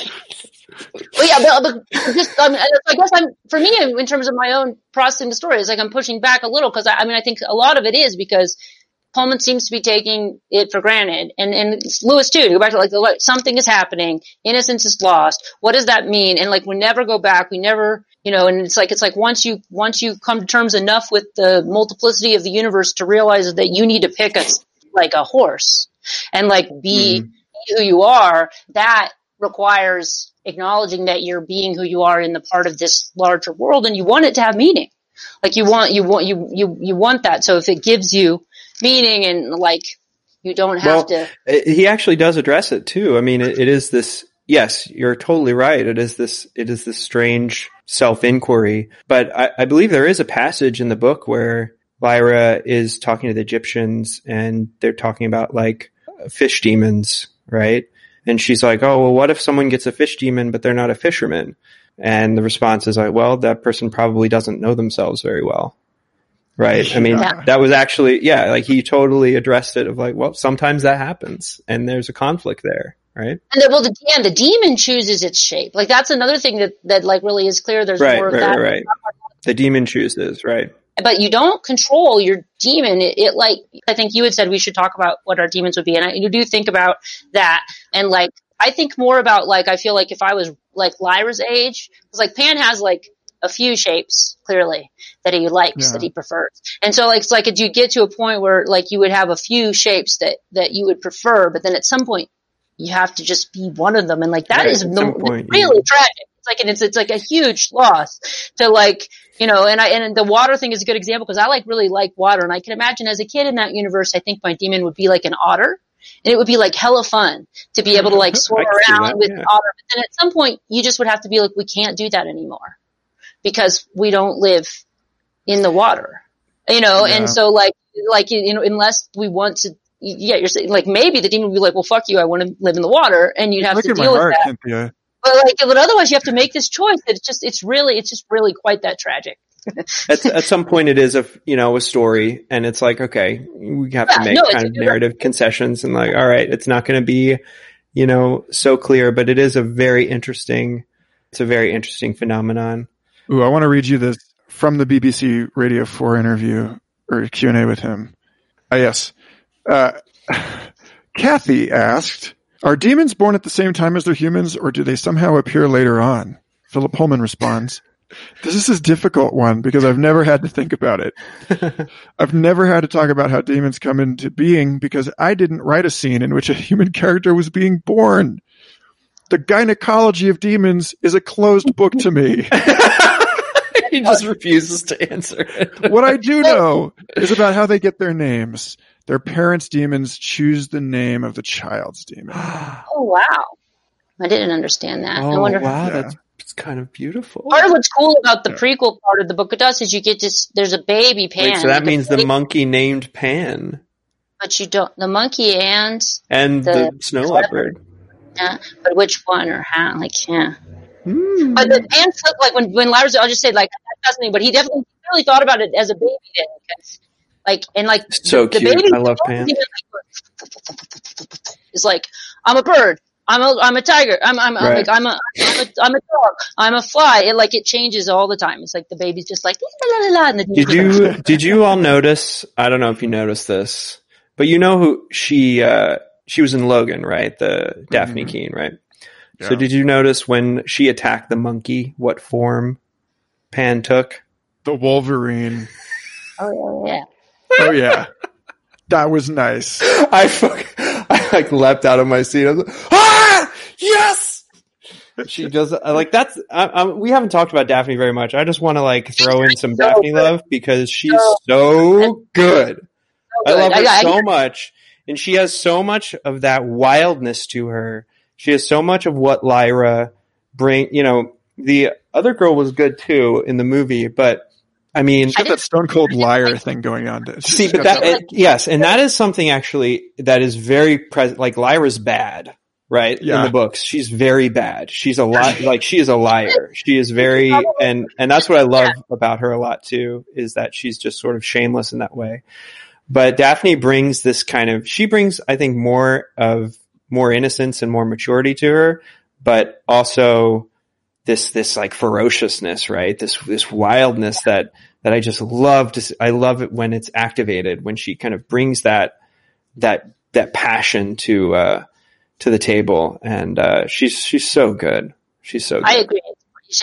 Well, yeah, but, but just, I, mean, I guess I'm for me in terms of my own processing the story is like I'm pushing back a little because I, I mean I think a lot of it is because Pullman seems to be taking it for granted, and and Lewis too. To go back to like the, something is happening, innocence is lost. What does that mean? And like we never go back. We never, you know. And it's like it's like once you once you come to terms enough with the multiplicity of the universe to realize that you need to pick a like a horse and like be, mm. who you are. That requires acknowledging that you're being who you are in the part of this larger world, and you want it to have meaning. Like you want you want you you you want that. So if it gives you meaning and like you don't have well, to. Eh, he actually does address it too. I mean, it, it is this. Yes, you're totally right. It is this. It is this strange self inquiry. But I, I believe there is a passage in the book where Lyra is talking to the Gyptians and they're talking about like fish demons, right? And she's like, "Oh, well, what if someone gets a fish demon, but they're not a fisherman?" And the response is like, "Well, that person probably doesn't know themselves very well." Right. I mean, yeah. that was actually, yeah, like he totally addressed it of like, well, sometimes that happens and there's a conflict there. Right. And the, well, the, yeah, the demon chooses its shape. Like that's another thing that, that like really is clear. There's right, more of right, that. Right. The demon chooses. Right. But you don't control your demon. It, it like, I think you had said we should talk about what our demons would be. And I you do think about that. And like, I think more about like, I feel like if I was like Lyra's age, because like Pan has like a few shapes clearly that he likes yeah. that he prefers and so like it's like if you get to a point where like you would have a few shapes that that you would prefer but then at some point you have to just be one of them and like that right, is the, point, really yeah. tragic it's like and it's it's like a huge loss to like you know and i and the water thing is a good example because i like really like water and i can imagine as a kid in that universe i think my demon would be like an otter and it would be like hella fun to be able to like *laughs* swim around with yeah. otter. But then at some point, you just would have to be like, we can't do that anymore because we don't live in the water, you know, yeah. and so like, like, you know, unless we want to, yeah, you're saying like maybe the demon would be like, well, fuck you, I want to live in the water, and you'd have Look to deal with that. Cynthia. But like, but otherwise you have to make this choice. That it's just, it's really, it's just really quite that tragic. *laughs* at, at some point, it is a you know a story, and it's like okay, we have yeah, to make no, kind of narrative right. concessions, and like all right, it's not going to be you know so clear, but it is a very interesting, it's a very interesting phenomenon. Ooh, I want to read you this from the BBC Radio 4 interview or Q&A with him. Uh, yes. Uh, *laughs* Kathy asked, are demons born at the same time as they're humans or do they somehow appear later on? Philip Pullman responds, this is a difficult one because I've never had to think about it. *laughs* I've never had to talk about how demons come into being because I didn't write a scene in which a human character was being born. The gynecology of demons is a closed book to me. *laughs* *laughs* he just refuses to answer it. what I do know is about how they get their names. Their parents' demons choose the name of the child's demon. *gasps* *gasps* oh wow! I didn't understand that. Oh, I wonder. Wow, yeah. that's it's kind of beautiful. Part of what's cool about the prequel part of the book of dust is you get this. There's a baby Pan. Wait, so that means the monkey named Pan. But you don't. The monkey and and the, the snow leopard. Yeah, but which one or how? Like, yeah. Mm. But the pants look like when when Lars, I'll just say like that's fascinating. But he definitely really thought about it as a baby then, because like and like so the, cute. The baby I love pants. It's like I'm a bird. I'm a I'm a tiger. I'm I'm, I'm Right. like I'm a I'm a I'm a dog. I'm a fly. It like it changes all the time. It's like the baby's just like la la la la. And the Did you did you all notice? I don't know if you noticed this, but you know who she uh, she was in Logan, right? The Dafne Mhm. Keen, right? So did you notice when she attacked the monkey, what form Pan took? The Wolverine. Oh yeah. Oh yeah. that was nice. I fuck, I like leapt out of my seat. I was like, ah, yes. She does like that's. I, I, we haven't talked about Dafne very much. I just want to like throw in some So Dafne good. love because she's So so good. I love her I got- I so much, and she has so much of that wildness to her. She has so much of what Lyra bring. You know, the other girl was good too in the movie, but I mean, She's got that stone cold liar thing going on. she's See, but got that it- yes, and that is something actually that is very present. Like Lyra's bad, right? Yeah. In the books, she's very bad. She's a li- *laughs* like she is a liar. She is very and and that's what I love about her a lot too is that she's just sort of shameless in that way. But Dafne brings this kind of she brings I think more of more innocence and more maturity to her, but also this this like ferociousness, right? This this wildness that that I just love to. s- I love it when it's activated when she kind of brings that that that passion to uh to the table, and uh she's she's so good. She's so good. I agree.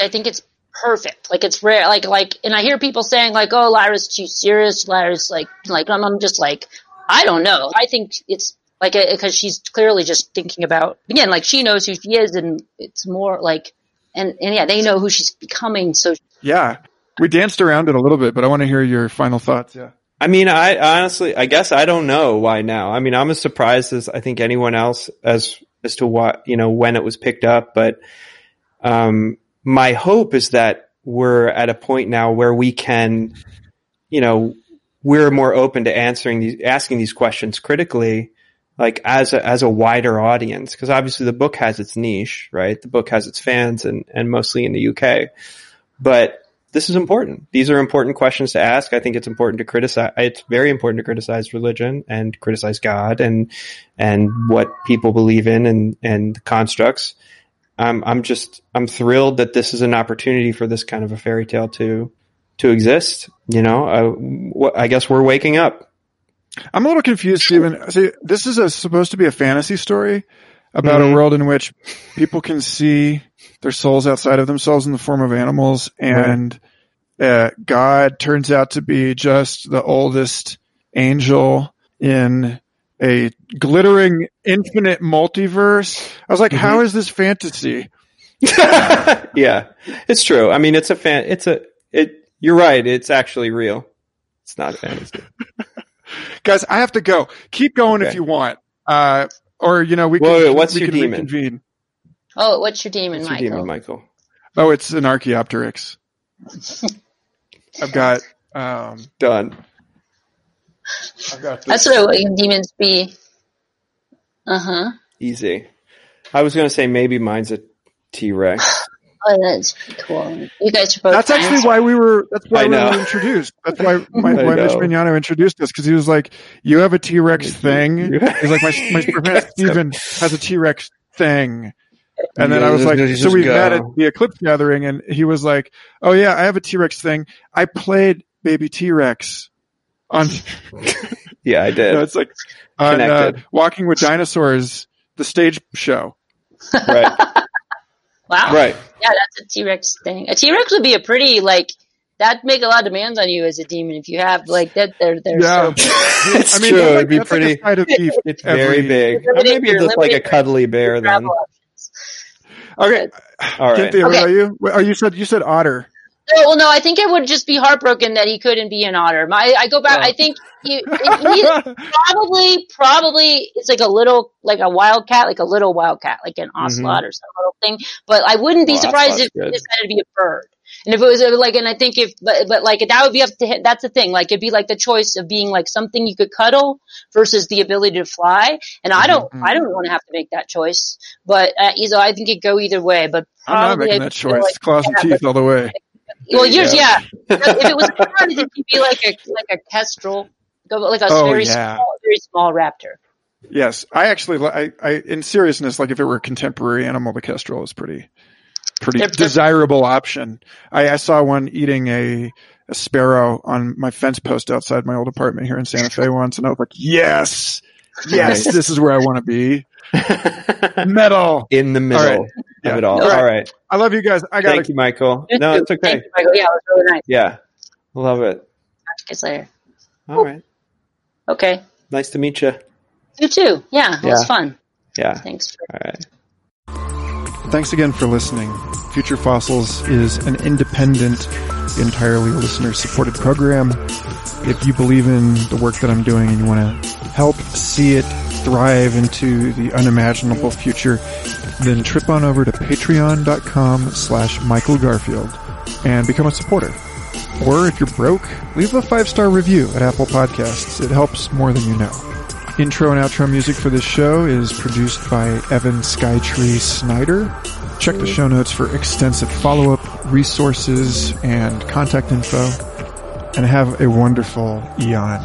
I think it's perfect. Like it's rare. Like like, and I hear people saying like, "Oh, Lyra's too serious." Lyra's like like I'm, I'm just like, I don't know. I think it's like because she's clearly just thinking about again. Like she knows who she is, and it's more like, and and yeah, they know who she's becoming. So Yeah. We danced around it a little bit, but I want to hear your final thoughts. Yeah. I mean, I honestly, I guess I don't know why now. I mean, I'm as surprised as I think anyone else as as to what you know when it was picked up. But um, my hope is that we're at a point now where we can, you know, we're more open to answering these, asking these questions critically, like as a as a wider audience. Because obviously the book has its niche, right? The book has its fans, and and mostly in the UK, but this is important. These are important questions to ask. I think it's important to criticize. It's very important to criticize religion and criticize God and and what people believe in and and constructs. I'm I'm just I'm thrilled that this is an opportunity for this kind of a fairy tale to to exist. You know, uh, I, I guess we're waking up. I'm a little confused, Stephen. See, this is a, supposed to be a fantasy story about Mhm. a world in which people can see their souls outside of themselves in the form of animals, and uh, God turns out to be just the oldest angel in a glittering infinite multiverse. I was like, Mhm. how is this fantasy? *laughs* yeah, it's true. I mean, it's a fan. It's a it. You're right. It's actually real. It's not fantasy. *laughs* Guys, I have to go. Keep going if you want. Uh, or, you know, we can, wait, what's we your can demon? reconvene. oh, what's your demon, What's your Michael? demon, Michael? Oh, it's an Archaeopteryx. I've got, um, Done. I've got this. That's what it- demons be. Uh huh. Easy. I was going to say maybe mine's a T Rex. Oh, that's pretty cool. You guys are both. That's actually why we were. That's why I we know. were introduced. That's why *laughs* my, I why Mitch. Mignano introduced us because he was like, "You have a T Rex *laughs* thing." He's like, "My my friend *laughs* Steven has a T Rex thing," and then I was like, "So we go. met at the Eclipse gathering," and he was like, "Oh yeah, I have a T Rex thing. I played Baby T Rex on." Yeah, I did. No, it's like on uh, Walking with Dinosaurs, the stage show. right. Wow. Right. Yeah, that's a T Rex thing. A T Rex would be a pretty like that. Make a lot of demands on you as a demon if you have like that. They're they're Yeah. so. it's *laughs* I mean, true. like, It'd be that's *laughs* like a pretty. of beef. It's every- very big. Or Limited- maybe you're just like a cuddly bear then. options. Okay, All right. Cynthia, what about you? Oh, you said you said otter. No, well, no, I think it would just be heartbroken that he couldn't be an otter. My, I go back. Oh. I think he, he's *laughs* probably, probably it's like a little, like a wildcat, like a little wildcat, like an ocelot or some little thing. But I wouldn't be Mm-hmm. Oh, surprised if he good. decided to be a bird. And if it was like, and I think if, but, but like that would be up to him. That's the thing. Like it'd be like the choice of being like something you could cuddle versus the ability to fly. And I don't, Mhm. I don't want to have to make that choice. But uh, either I think it'd go either way. But I'm not making that choice. like- Claws and yeah, teeth all the way. Well, yours, Yeah. yeah. *laughs* if it was a bird, I think you'd be like a like a kestrel, like a Oh, very yeah. small, very small raptor. Yes, I actually, I, I, in seriousness, like if it were a contemporary animal, the kestrel is pretty, pretty They're- they're- desirable option. I, I saw one eating a, a sparrow on my fence post outside my old apartment here in Santa Fe once, and I was like, yes, yes, *laughs* this is where I want to be. *laughs* Metal. In the middle All right. Yeah. of it all. All right. All right. I love you guys. I got Thank you, Michael. You No, it's okay. Thank you, Michael. Yeah, it was really nice. Yeah. Love it. Talk to you guys later. All right. Okay. Nice to meet you. You too. Yeah, it was fun. Yeah. Thanks. For- All right. Thanks again for listening. Future Fossils is an independent, entirely listener supported program. If you believe in the work that I'm doing and you want to help see it thrive into the unimaginable future, then trip on over to patreon.com slash Michael Garfield and become a supporter. Or if you're broke, leave a five star review at Apple Podcasts. It helps more than you know. Intro and outro music for this show is produced by Evan Skytree Snyder. Check the show notes for extensive follow-up resources and contact info. And have a wonderful eon.